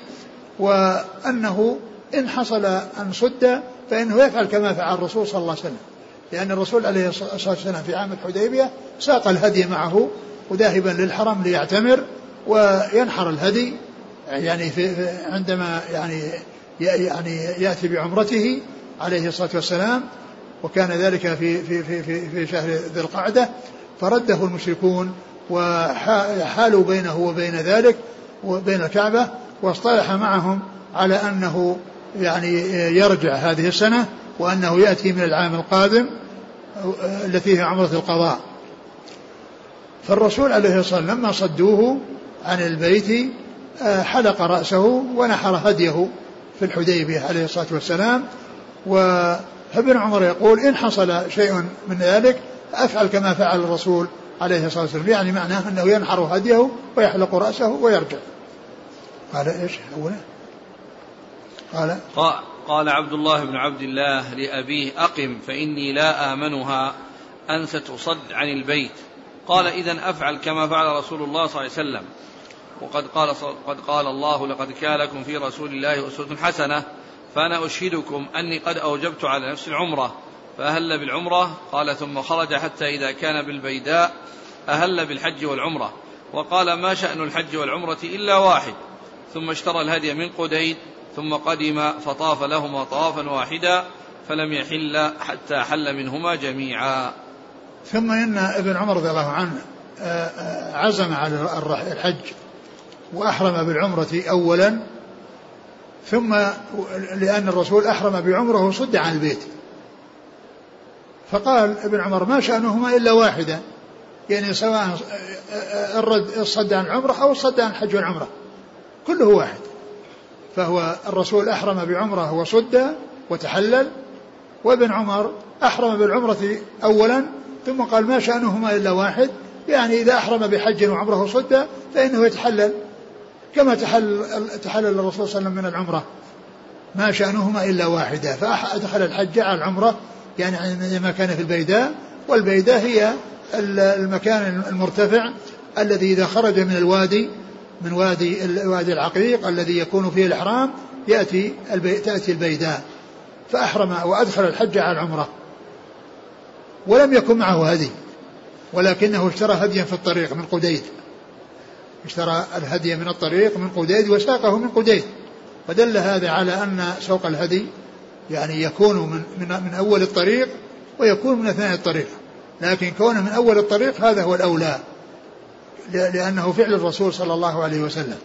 وأنه إن حصل أن صد فإنه يفعل كما فعل الرسول صلى الله عليه وسلم. لأن الرسول عليه الصلاة والسلام في عام الحديبية ساق الهدي معه وذاهبا للحرم ليعتمر وينحر الهدي يعني في عندما يعني يعني يأتي بعمرته عليه الصلاة والسلام وكان ذلك في في في في, في شهر ذي القعدة فرده المشركون وحالوا بينه وبين ذلك وبين الكعبة واصطلح معهم على أنه يعني يرجع هذه السنة وأنه يأتي من العام القادم التي هي عمرة القضاء. فالرسول عليه الصلاة والسلام لما صدوه عن البيت حلق رأسه ونحر هديه في الحديبية عليه الصلاة والسلام. وابن عمر يقول إن حصل شيء من ذلك أفعل كما فعل الرسول عليه الصلاة والسلام. يعني معناه أنه ينحر هديه ويحلق رأسه ويرجع. قال إيش؟ أولا. قال قال عبد الله بن عبد الله لأبيه أقم فإني لا آمنها أن ستصد عن البيت. قال إذا أفعل كما فعل رسول الله صلى الله عليه وسلم. وقد قال قد قال الله لقد كان لكم في رسول الله أسوة حسنة فأنا أشهدكم أني قد أوجبت على نفس العمرة. فأهل بالعمرة قال ثم خرج حتى إذا كان بالبيداء أهل بالحج والعمرة. وقال ما شأن الحج والعمرة إلا واحد. ثم اشترى الهدي من قديد ثم قدم فطاف لهما طوافا واحدا فلم يحل حتى حل منهما جميعا. ثم إن ابن عمر رضي الله عنه آه، آه، عزم على الحج. وأحرم بالعمرة أولا ثم لأن الرسول أحرم بعمره وصد عن البيت. فقال ابن عمر ما شأنهما إلا واحدا يعني سواء الرد الصد عن العمرة أو الصد عن الحج والعمرة كله واحد. فهو الرسول أحرم بعمره وصد وتحلل وابن عمر أحرم بالعمرة أولا ثم قال ما شأنهما إلا واحد يعني إذا أحرم بحج وعمره صد فإنه يتحلل. كما تحلل تحلل الرسول صلى الله عليه وسلم من العمرة. ما شأنهما إلا واحدة. فأدخل الحج على العمرة يعني ما كان في البيداء والبيداء هي المكان المرتفع الذي إذا خرج من الوادي من وادي الوادي العقيق الذي يكون فيه الإحرام يأتي البي تأتي البيداء. فأحرم وأدخل الحج على العمرة. ولم يكن معه هدي ولكنه اشترى هديا في الطريق من قديد. اشترى الهدي من الطريق من قديد وساقه من قديد. فدل هذا على أن سوق الهدي يعني يكون من, من, من أول الطريق ويكون من أثناء الطريق. لكن كونه من أول الطريق هذا هو الأولى لأنه فعل الرسول صلى الله عليه وسلم.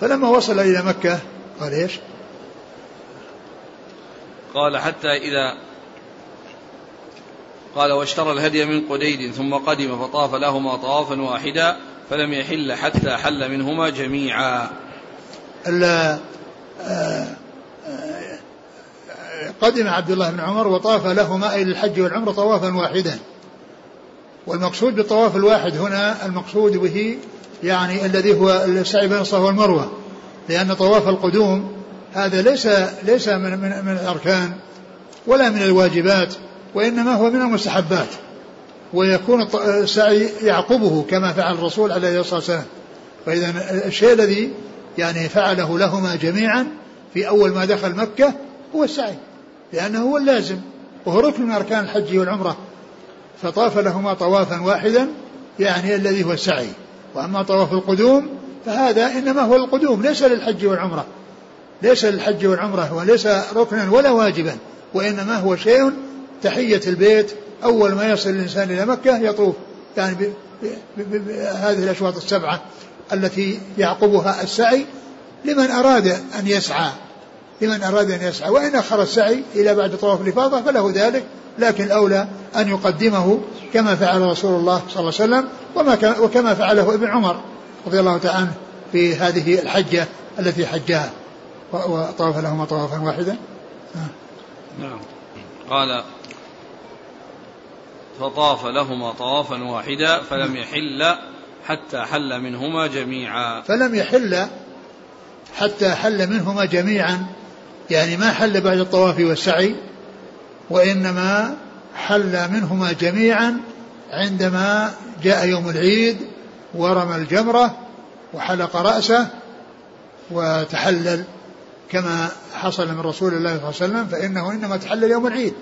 فلما وصل إلى مكة قال إيش؟ قال حتى إذا قال واشترى الهدي من قديد ثم قدم فطاف لهما طوافا واحدا فلم يحل حتى حل منهما جميعا. آه، قدم عبد الله بن عمر وطاف لهما أي للحج والعمرة طوافا واحدا. والمقصود بالطواف الواحد هنا المقصود به يعني الذي هو السعي بين الصفا والمروة لأن طواف القدوم هذا ليس ليس من من, من الأركان ولا من الواجبات وإنما هو من المستحبات. ويكون السعي يعقبه كما فعل الرسول عليه الصلاة والسلام. فإذا الشيء الذي يعني فعله لهما جميعا في أول ما دخل مكة هو السعي لأنه هو اللازم. وهو ركن من أركان الحج والعمرة. فطاف لهما طوافا واحدا يعني الذي هو السعي. وأما طواف القدوم فهذا إنما هو القدوم ليس للحج والعمرة. ليس للحج والعمرة وليس ركنا ولا واجبا وإنما هو شيء تحية البيت أول ما يصل الإنسان إلى مكة يطوف. يعني بهذه الأشواط السبعة التي يعقبها السعي لمن أراد أن يسعى. لمن أراد أن يسعى. وإن أخر السعي إلى بعد طواف الإفاضة فله ذلك. لكن الأولى أن يقدمه كما فعل رسول الله صلى الله عليه وسلم وما وكما فعله ابن عمر رضي الله تعالى عنه في هذه الحجة التي حجها. وطاف لهما طوافا واحدا. نعم. قال فطاف لهما طوافا واحدا فلم يحل حتى حل منهما جميعا. فلم يحل حتى حل منهما جميعا. يعني ما حل بعد الطواف والسعي وإنما حل منهما جميعا عندما جاء يوم العيد ورمى الجمرة وحلق رأسه وتحلل. كما حصل من رسول الله صلى الله عليه وسلم فإنه إنما تحلل يوم العيد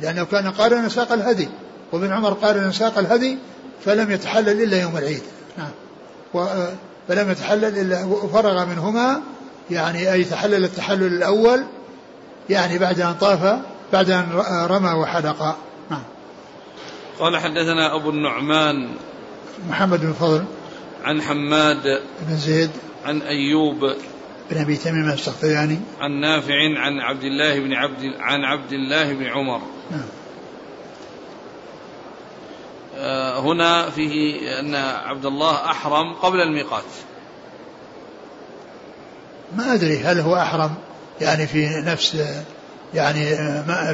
لأنه كان قارنا ساق الهدي. وابن عمر قارنا ساق الهدي فلم يتحلل إلا يوم العيد. نعم. فلم يتحلل إلا وفرغ منهما يعني أي تحلل التحلل الأول يعني بعد أن طاف بعد أن رمى وحلق. نعم. قال حدثنا أبو النعمان محمد بن فضل عن حماد بن زيد عن أيوب بن أبي تميم السختياني. عن نافع عن عبد الله بن عبد عن عبد الله بن عمر. نعم. هنا فيه أن عبد الله أحرم قبل الميقات. ما أدري هل هو أحرم يعني في نفس يعني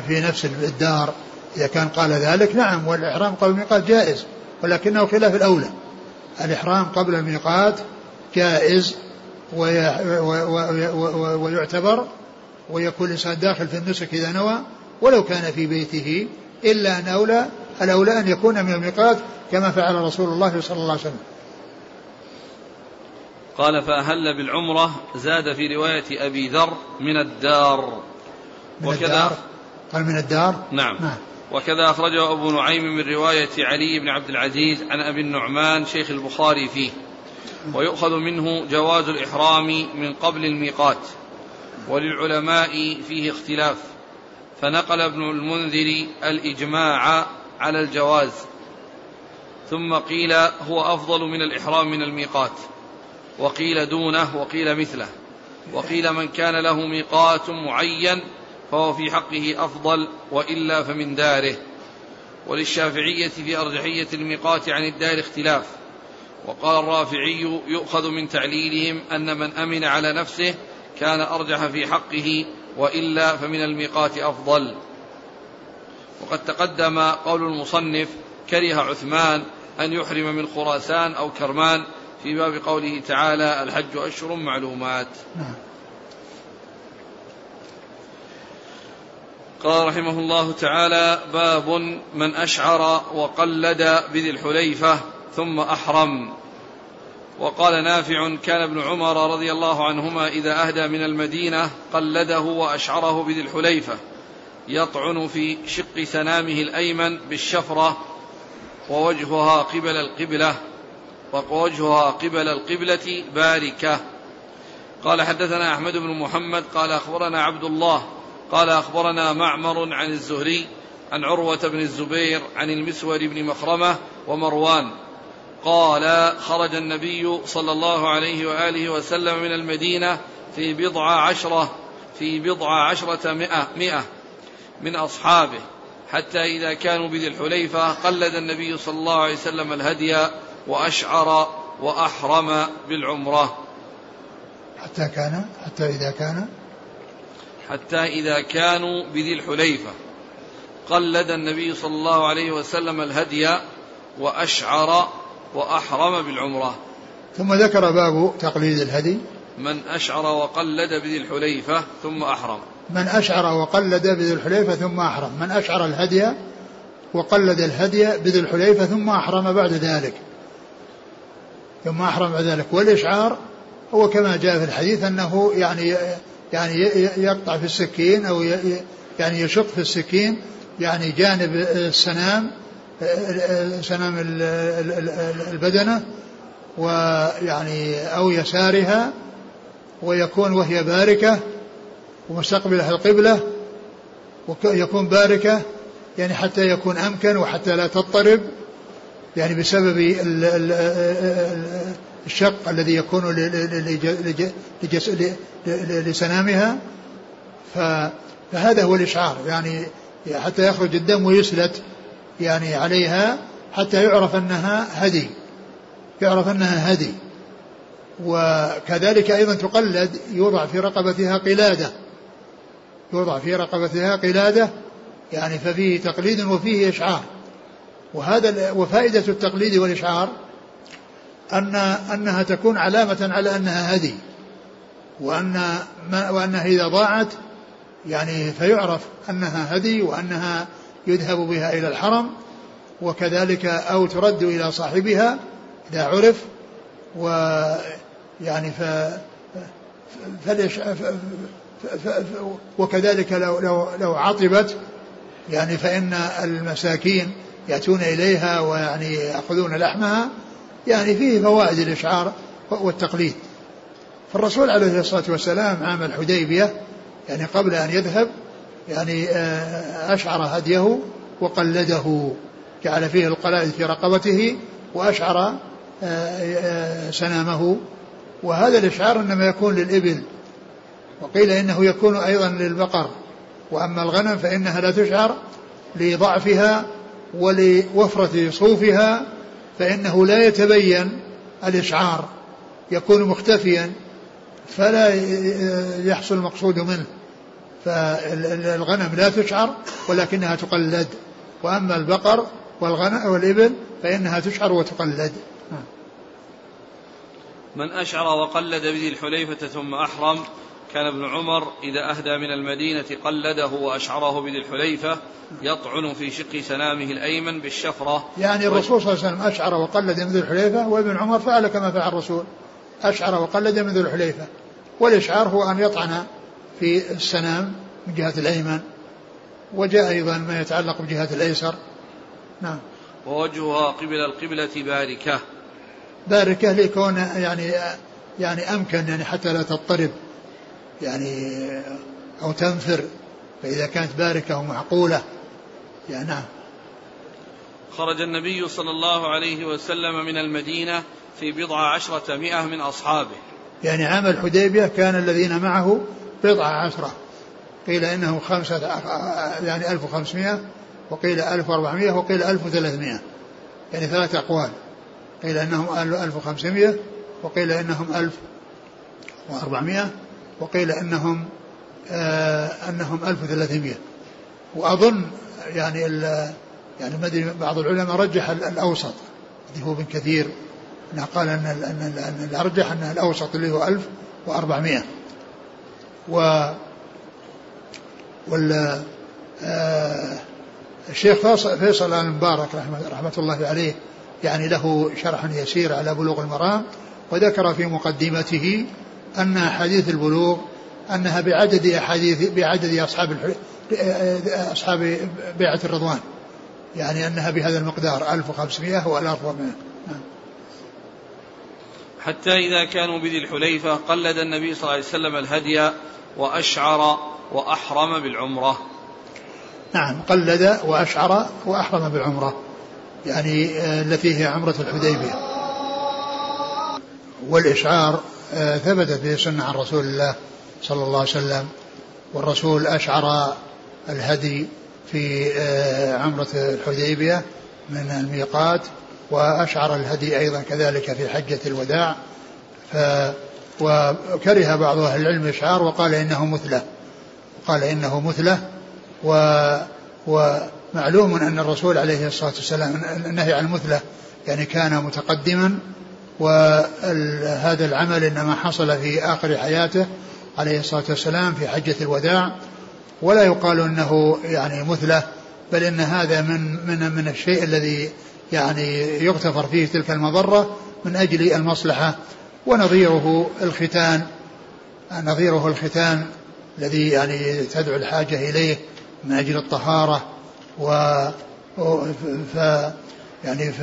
في نفس الدار إذا كان قال ذلك. نعم والإحرام قبل الميقات جائز ولكنه خلاف الأولى. الإحرام قبل الميقات جائز ويعتبر ويكون الإنسان داخل في النسك إذا نوى ولو كان في بيته إلا أن أولى الأولى أن يكون من الميقات كما فعل رسول الله صلى الله عليه وسلم. قال فأهل بالعمرة زاد في رواية أبي ذر من الدار. من وكذا الدار؟ قال من الدار؟ نعم, نعم. وكذا أخرجه أبو نعيم من رواية علي بن عبد العزيز عن أبي النعمان شيخ البخاري فيه. ويؤخذ منه جواز الإحرام من قبل الميقات. وللعلماء فيه اختلاف. فنقل ابن المنذر الإجماع على الجواز. ثم قيل هو أفضل من الإحرام من الميقات. وقيل دونه وقيل مثله. وقيل من كان له ميقات معين فهو في حقه أفضل وإلا فمن داره. وللشافعية في أرجحية الميقات عن الدار اختلاف. وقال الرافعي يؤخذ من تعليلهم أن من أمن على نفسه كان أرجح في حقه وإلا فمن الميقات أفضل. وقد تقدم قول المصنف كره عثمان أن يحرم من خراسان أو كرمان. في باب قوله تعالى الحج أشهر معلومات. نعم. قال رحمه الله تعالى باب من أشعر وقلد بذي الحليفة ثم أحرم. وقال نافع كان ابن عمر رضي الله عنهما إذا أهدى من المدينة قلده وأشعره بذي الحليفة. يطعن في شق سنامه الأيمن بالشفرة ووجهها قبل القبلة ووجهها قبل القبلة باركة. قال حدثنا أحمد بن محمد قال أخبرنا عبد الله قال أخبرنا معمر عن الزهري عن عروة بن الزبير عن المسور بن مخرمة ومروان. قال خرج النبي صلى الله عليه وآله وسلم من المدينة في بضع عشرة في بضع عشرة مئة, مئة. من أصحابه حتى إذا كانوا بذي الحليفة قلد النبي صلى الله عليه وسلم الهدي وأشعر وأحرم بالعمرة. حتى كان حتى إذا كان؟ حتى إذا كانوا بذي الحليفة. قلد النبي صلى الله عليه وسلم الهدي وأشعر وأحرم بالعمرة. ثم ذكر باب تقليد الهدي. من أشعر وقلد بذي الحليفة ثم أحرم. من أشعر وقلد بذي الحليفة ثم أحرم. من أشعر الهدي وقلد الهدي بذي الحليفة ثم أحرم بعد ذلك. ثم أحرم بعد ذلك. والإشعار هو كما جاء في الحديث أنه يعني يعني يقطع في السكين أو يعني يشق في السكين يعني جانب السنام سنام البدنة ويعني أو يسارها ويكون وهي باركة ومستقبلها القبلة ويكون باركة يعني حتى يكون أمكن وحتى لا تضطرب يعني بسبب الشق الذي يكون لسنامها. فهذا هو الإشعار يعني حتى يخرج الدم ويسلت يعني عليها حتى يعرف أنها هدي يعرف أنها هدي. وكذلك أيضا تقلد يوضع في رقبتها قلادة. يوضع في رقبتها قلادة يعني ففيه تقليد وفيه إشعار. وهذا وفائدة التقليد والإشعار أن أنها تكون علامة على أنها هدي. وأن ما وأنها إذا ضاعت يعني فيعرف أنها هدي وأنها يذهب بها إلى الحرم وكذلك أو ترد إلى صاحبها إذا عرف ويعني ف فليش وكذلك لو لو لو عطبت يعني فإن المساكين يأتون إليها ويعني يأخذون لحمها يعني فيه فوائد الإشعار والتقليد. فالرسول عليه الصلاة والسلام عام الحديبية يعني قبل أن يذهب يعني آه، أشعر هديه وقلده جعل فيه القلائد في رقبته وأشعر آه، آه، سنامه. وهذا الإشعار إنما يكون للإبل وقيل إنه يكون أيضا للبقر وأما الغنم فإنها لا تشعر لضعفها ولوفرة صوفها فإنه لا يتبين الإشعار يكون مختفيا فلا يحصل المقصود منه. فالغنم لا تشعر ولكنها تقلد وأما البقر والغنم والإبل فإنها تشعر وتقلد. من أشعر وقلد بذي الحليفة ثم أحرم كان ابن عمر إذا أهدى من المدينة قلده وأشعره بذي الحليفة يطعن في شق سنامه الأيمن بالشفرة. يعني الرسول صلى الله عليه وسلم أشعر وقلد من ذي الحليفة وابن عمر فعل كما فعل الرسول. أشعر وقلد من ذي الحليفة. والإشعار هو أن يطعن في السنام من جهة الأيمن. وجاء أيضا ما يتعلق بجهة الأيسر. نعم. ووجهها قبل القبلة باركة. باركة لكون يعني يعني أمكن يعني حتى لا تضطرب. يعني أو تنفر فإذا كانت باركة ومعقولة. يعني نعم. خرج النبي صلى الله عليه وسلم من المدينة في بضع عشرة مئة من أصحابه. يعني عام الحديبية كان الذين معه بضع عشرة. قيل إنه خمسة يعني ألف وخمسمائة وقيل ألف وأربعمائة وقيل ألف وثلاثمائة يعني ثلاثة أقوال. قيل إنهم ألف وخمسمائة وقيل إنهم ألف وأربعمائة وقيل إنهم آه أنهم ألف وثلاثمائة وأظن يعني يعني ما بعض العلماء رجح الأوسط. اللي هو ابن كثير قال أن أن الأرجح أن الأوسط اللي هو 1400 و وال آه الشيخ فيصل المبارك رحمة الله عليه يعني له شرح يسير على بلوغ المرام وذكر في مقدمته أن حديث البلوغ أنها بعدد أحاديث بعدد أصحاب أصحاب بيعة الرضوان. يعني أنها بهذا المقدار 1500 و 1400 نعم. حتى إذا كانوا بذي الحليفة قلد النبي صلى الله عليه وسلم الهدي وأشعر وأحرم بالعمرة. نعم قلد وأشعر وأحرم بالعمرة. يعني آه، التي هي عمرة الحديبية. والإشعار ثبتت به سنة عن رسول الله صلى الله عليه وسلم والرسول أشعر الهدي في آه، عمرة الحديبية من الميقات وأشعر الهدي أيضا كذلك في حجة الوداع. ف وكره بعض أهل العلم الإشعار وقال إنه مثلة قال إنه مثلة و ومعلوم أن الرسول عليه الصلاة والسلام النهي عن المثلة يعني كان متقدما وهذا العمل إنما حصل في آخر حياته عليه الصلاة والسلام في حجة الوداع. ولا يقال أنه يعني مثلة بل إن هذا من من من الشيء الذي يعني يغتفر فيه تلك المضرة من أجل المصلحة. ونظيره الختان نظيره الختان الذي يعني تدعو الحاجة إليه من أجل الطهارة و ف يعني ف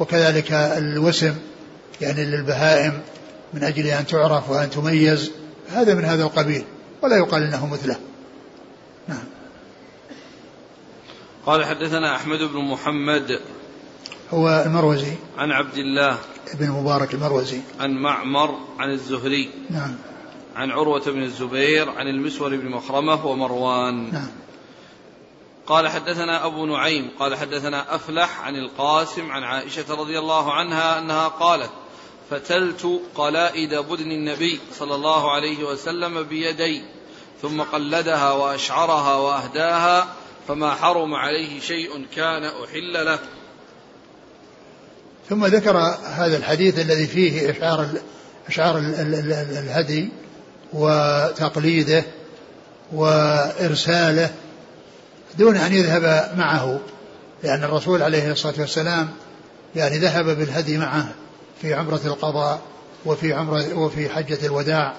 وكذلك الوسم. يعني للبهائم من أجل أن تعرف وأن تميز هذا من هذا القبيل ولا يقال إنه مثله. نعم. قال حدثنا أحمد بن محمد هو المروزي. عن عبد الله بن مبارك المروزي. عن معمر عن الزهري. نعم. عن عروة بن الزبير عن المسور بن مخرمة ومروان. نعم. قال حدثنا أبو نعيم قال حدثنا أفلح عن القاسم عن عائشة رضي الله عنها أنها قالت فتلت قلائد بدن النبي صلى الله عليه وسلم بيدي ثم قلدها وأشعرها وأهداها فما حرم عليه شيء كان أحل له. ثم ذكر هذا الحديث الذي فيه إشعار إشعار الهدي وتقليده وإرساله دون أن يذهب معه لأن الرسول عليه الصلاة والسلام يعني ذهب بالهدي معه. في عمرة القضاء وفي عمرة وفي حجة الوداع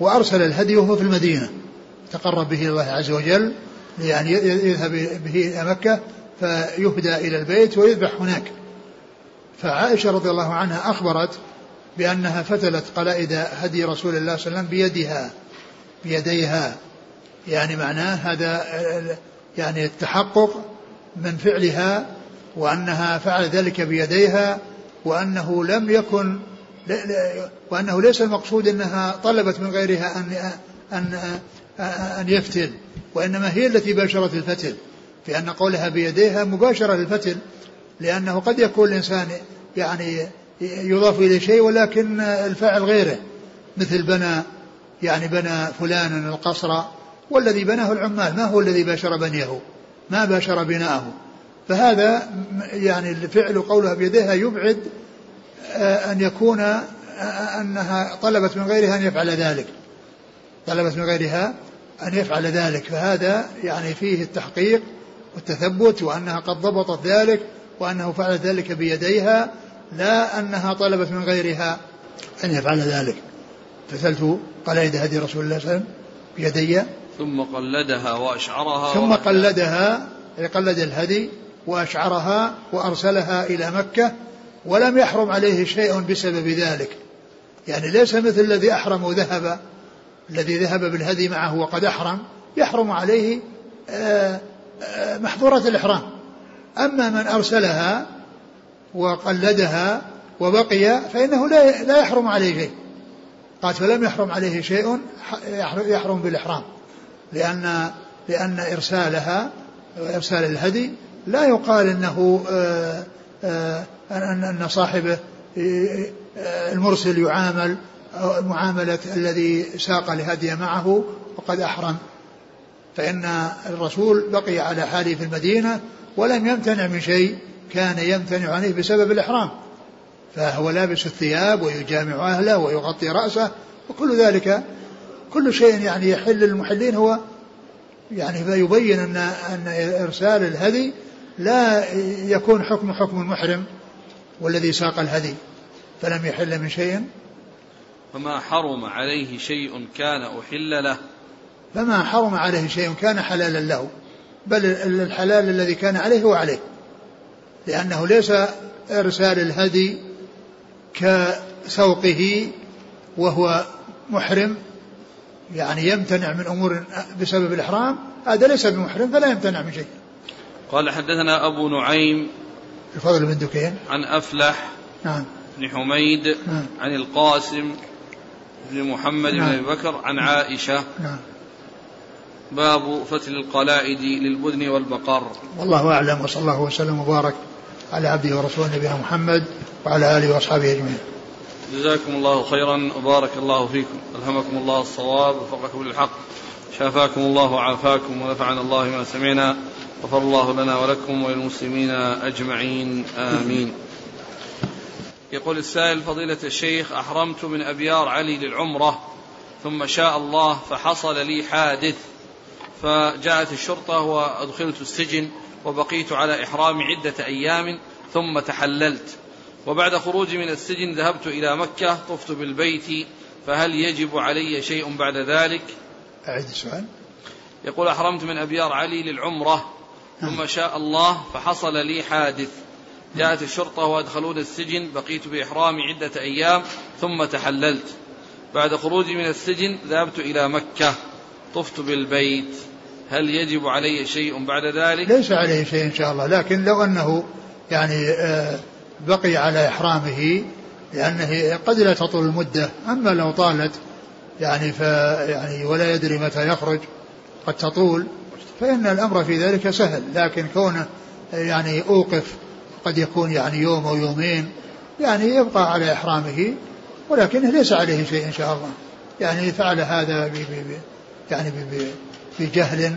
وأرسل الهدي وهو في المدينة تقرب به الله عز وجل يعني يذهب به إلى مكة فيهدى إلى البيت ويذبح هناك. فعائشة رضي الله عنها أخبرت بأنها فتلت قلائد هدي رسول الله صلى الله عليه وسلم بيدها بيديها. يعني معناه هذا يعني التحقق من فعلها وأنها فعل ذلك بيديها وأنه لم يكن وأنه ليس المقصود أنها طلبت من غيرها أن أن أن يفتل وإنما هي التي باشرت الفتل في أن قولها بيديها مباشرة للفتل لأنه قد يكون الإنسان يعني يضاف إليه شيء ولكن الفاعل غيره مثل بنى يعني بنى فلان القصر والذي بناه العمال ما هو الذي باشر بنيه؟ ما باشر بناءه؟ فهذا يعني الفعل قولها بيديها يبعد آه، أن يكون آه، أنها طلبت من غيرها أن يفعل ذلك. طلبت من غيرها أن يفعل ذلك. فهذا يعني فيه التحقيق والتثبت وأنها قد ضبطت ذلك وأنه فعل ذلك بيديها لا أنها طلبت من غيرها أن يفعل ذلك. فسألت قلائد هدي رسول الله صلى الله عليه وسلم بيدي. ثم قلدها وأشعرها ثم قلدها قلد الهدي وأشعرها وأرسلها إلى مكة ولم يحرم عليه شيء بسبب ذلك. يعني ليس مثل الذي أحرم وذهب الذي ذهب بالهدي معه وقد أحرم يحرم عليه آه، آه، محظورة الإحرام. أما من أرسلها وقلدها وبقي فإنه لا لا يحرم عليه شيء. قال فلم يحرم عليه شيء يحرم بالإحرام لأن لأن إرسالها إرسال الهدي لا يقال أنه آه، أن أن صاحبه المرسل يعامل معاملة الذي ساق الهدي معه وقد أحرم. فإن الرسول بقي على حاله في المدينة ولم يمتنع من شيء كان يمتنع عنه بسبب الإحرام. فهو لابس الثياب ويجامع أهله ويغطي رأسه وكل ذلك. كل شيء يعني يحل للمحلين هو يعني فيبين أن أن إرسال الهدي لا يكون حكم حكم المحرم والذي ساق الهدي فلم يحل من شيء. فما حرم عليه شيء كان أحل له. فما حرم عليه شيء كان حلالا له بل الحلال الذي كان عليه هو عليه لأنه ليس إرسال الهدي كسوقه وهو محرم يعني يمتنع من أمور بسبب الإحرام هذا ليس بمحرم فلا يمتنع من شيء. قال حدثنا أبو نعيم الفضل بن دكين. عن أفلح نعم. بن حميد نعم. عن القاسم بن محمد نعم. بن أبي بكر عن عائشة. نعم. باب فتل القلائد للبدن والبقر. والله أعلم وصلى الله وسلم وبارك على عبده ورسوله نبينا محمد وعلى آله وأصحابه أجمعين. جزاكم الله خيرا وبارك الله فيكم. ألهمكم الله الصواب وفقكم للحق. شافاكم الله وعافاكم ونفعنا الله ما سمعنا. غفر الله لنا ولكم وللمسلمين أجمعين آمين. يقول السائل فضيلة الشيخ أحرمت من أبيار علي للعمرة ثم شاء الله فحصل لي حادث فجاءت الشرطة وأدخلت السجن وبقيت على إحرامي عدة أيام ثم تحللت. وبعد خروجي من السجن ذهبت إلى مكة طفت بالبيت فهل يجب علي شيء بعد ذلك؟ أعيد السؤال. يقول أحرمت من أبيار علي للعمرة ثم شاء الله فحصل لي حادث. جاءت الشرطة وأدخلوني السجن بقيت بإحرامي عدة أيام ثم تحللت. بعد خروجي من السجن ذهبت إلى مكة طفت بالبيت. هل يجب علي شيء بعد ذلك؟ ليس عليه شيء إن شاء الله لكن لو أنه يعني آه، بقي على إحرامه لأنه قد لا تطول المدة. أما لو طالت يعني ف يعني ولا يدري متى يخرج قد تطول. فإن الأمر في ذلك سهل لكن كونه يعني أوقف قد يكون يعني يوم أو يومين يعني يبقى على إحرامه ولكنه ليس عليه شيء إن شاء الله. يعني فعل هذا ب ب يعني بجهل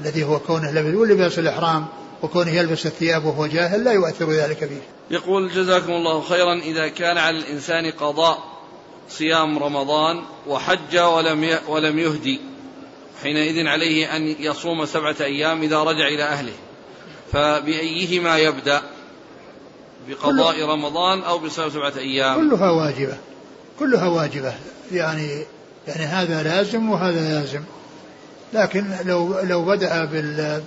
الذي هو كونه لبس ولباس الإحرام وكونه يلبس الثياب وهو جاهل لا يؤثر ذلك فيه. يقول جزاكم الله خيرا إذا كان على الإنسان قضاء صيام رمضان وحج ولم ولم يهدي حينئذ عليه أن يصوم سبعة أيام إذا رجع إلى أهله. فبأيهما يبدأ؟ بقضاء رمضان أو بصوم سبعة أيام؟ كلها واجبة. كلها واجبة. يعني يعني هذا لازم وهذا لازم. لكن لو لو بدأ بال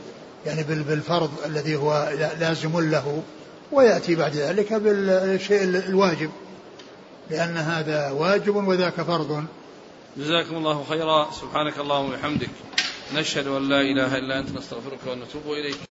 يعني بالفرض الذي هو لازم له ويأتي بعد ذلك بالشيء الواجب. لأن هذا واجب وذاك فرض. جزاكم الله خيرا. سبحانك اللهم وبحمدك. نشهد أن لا إله إلا أنت نستغفرك ونتوب إليك.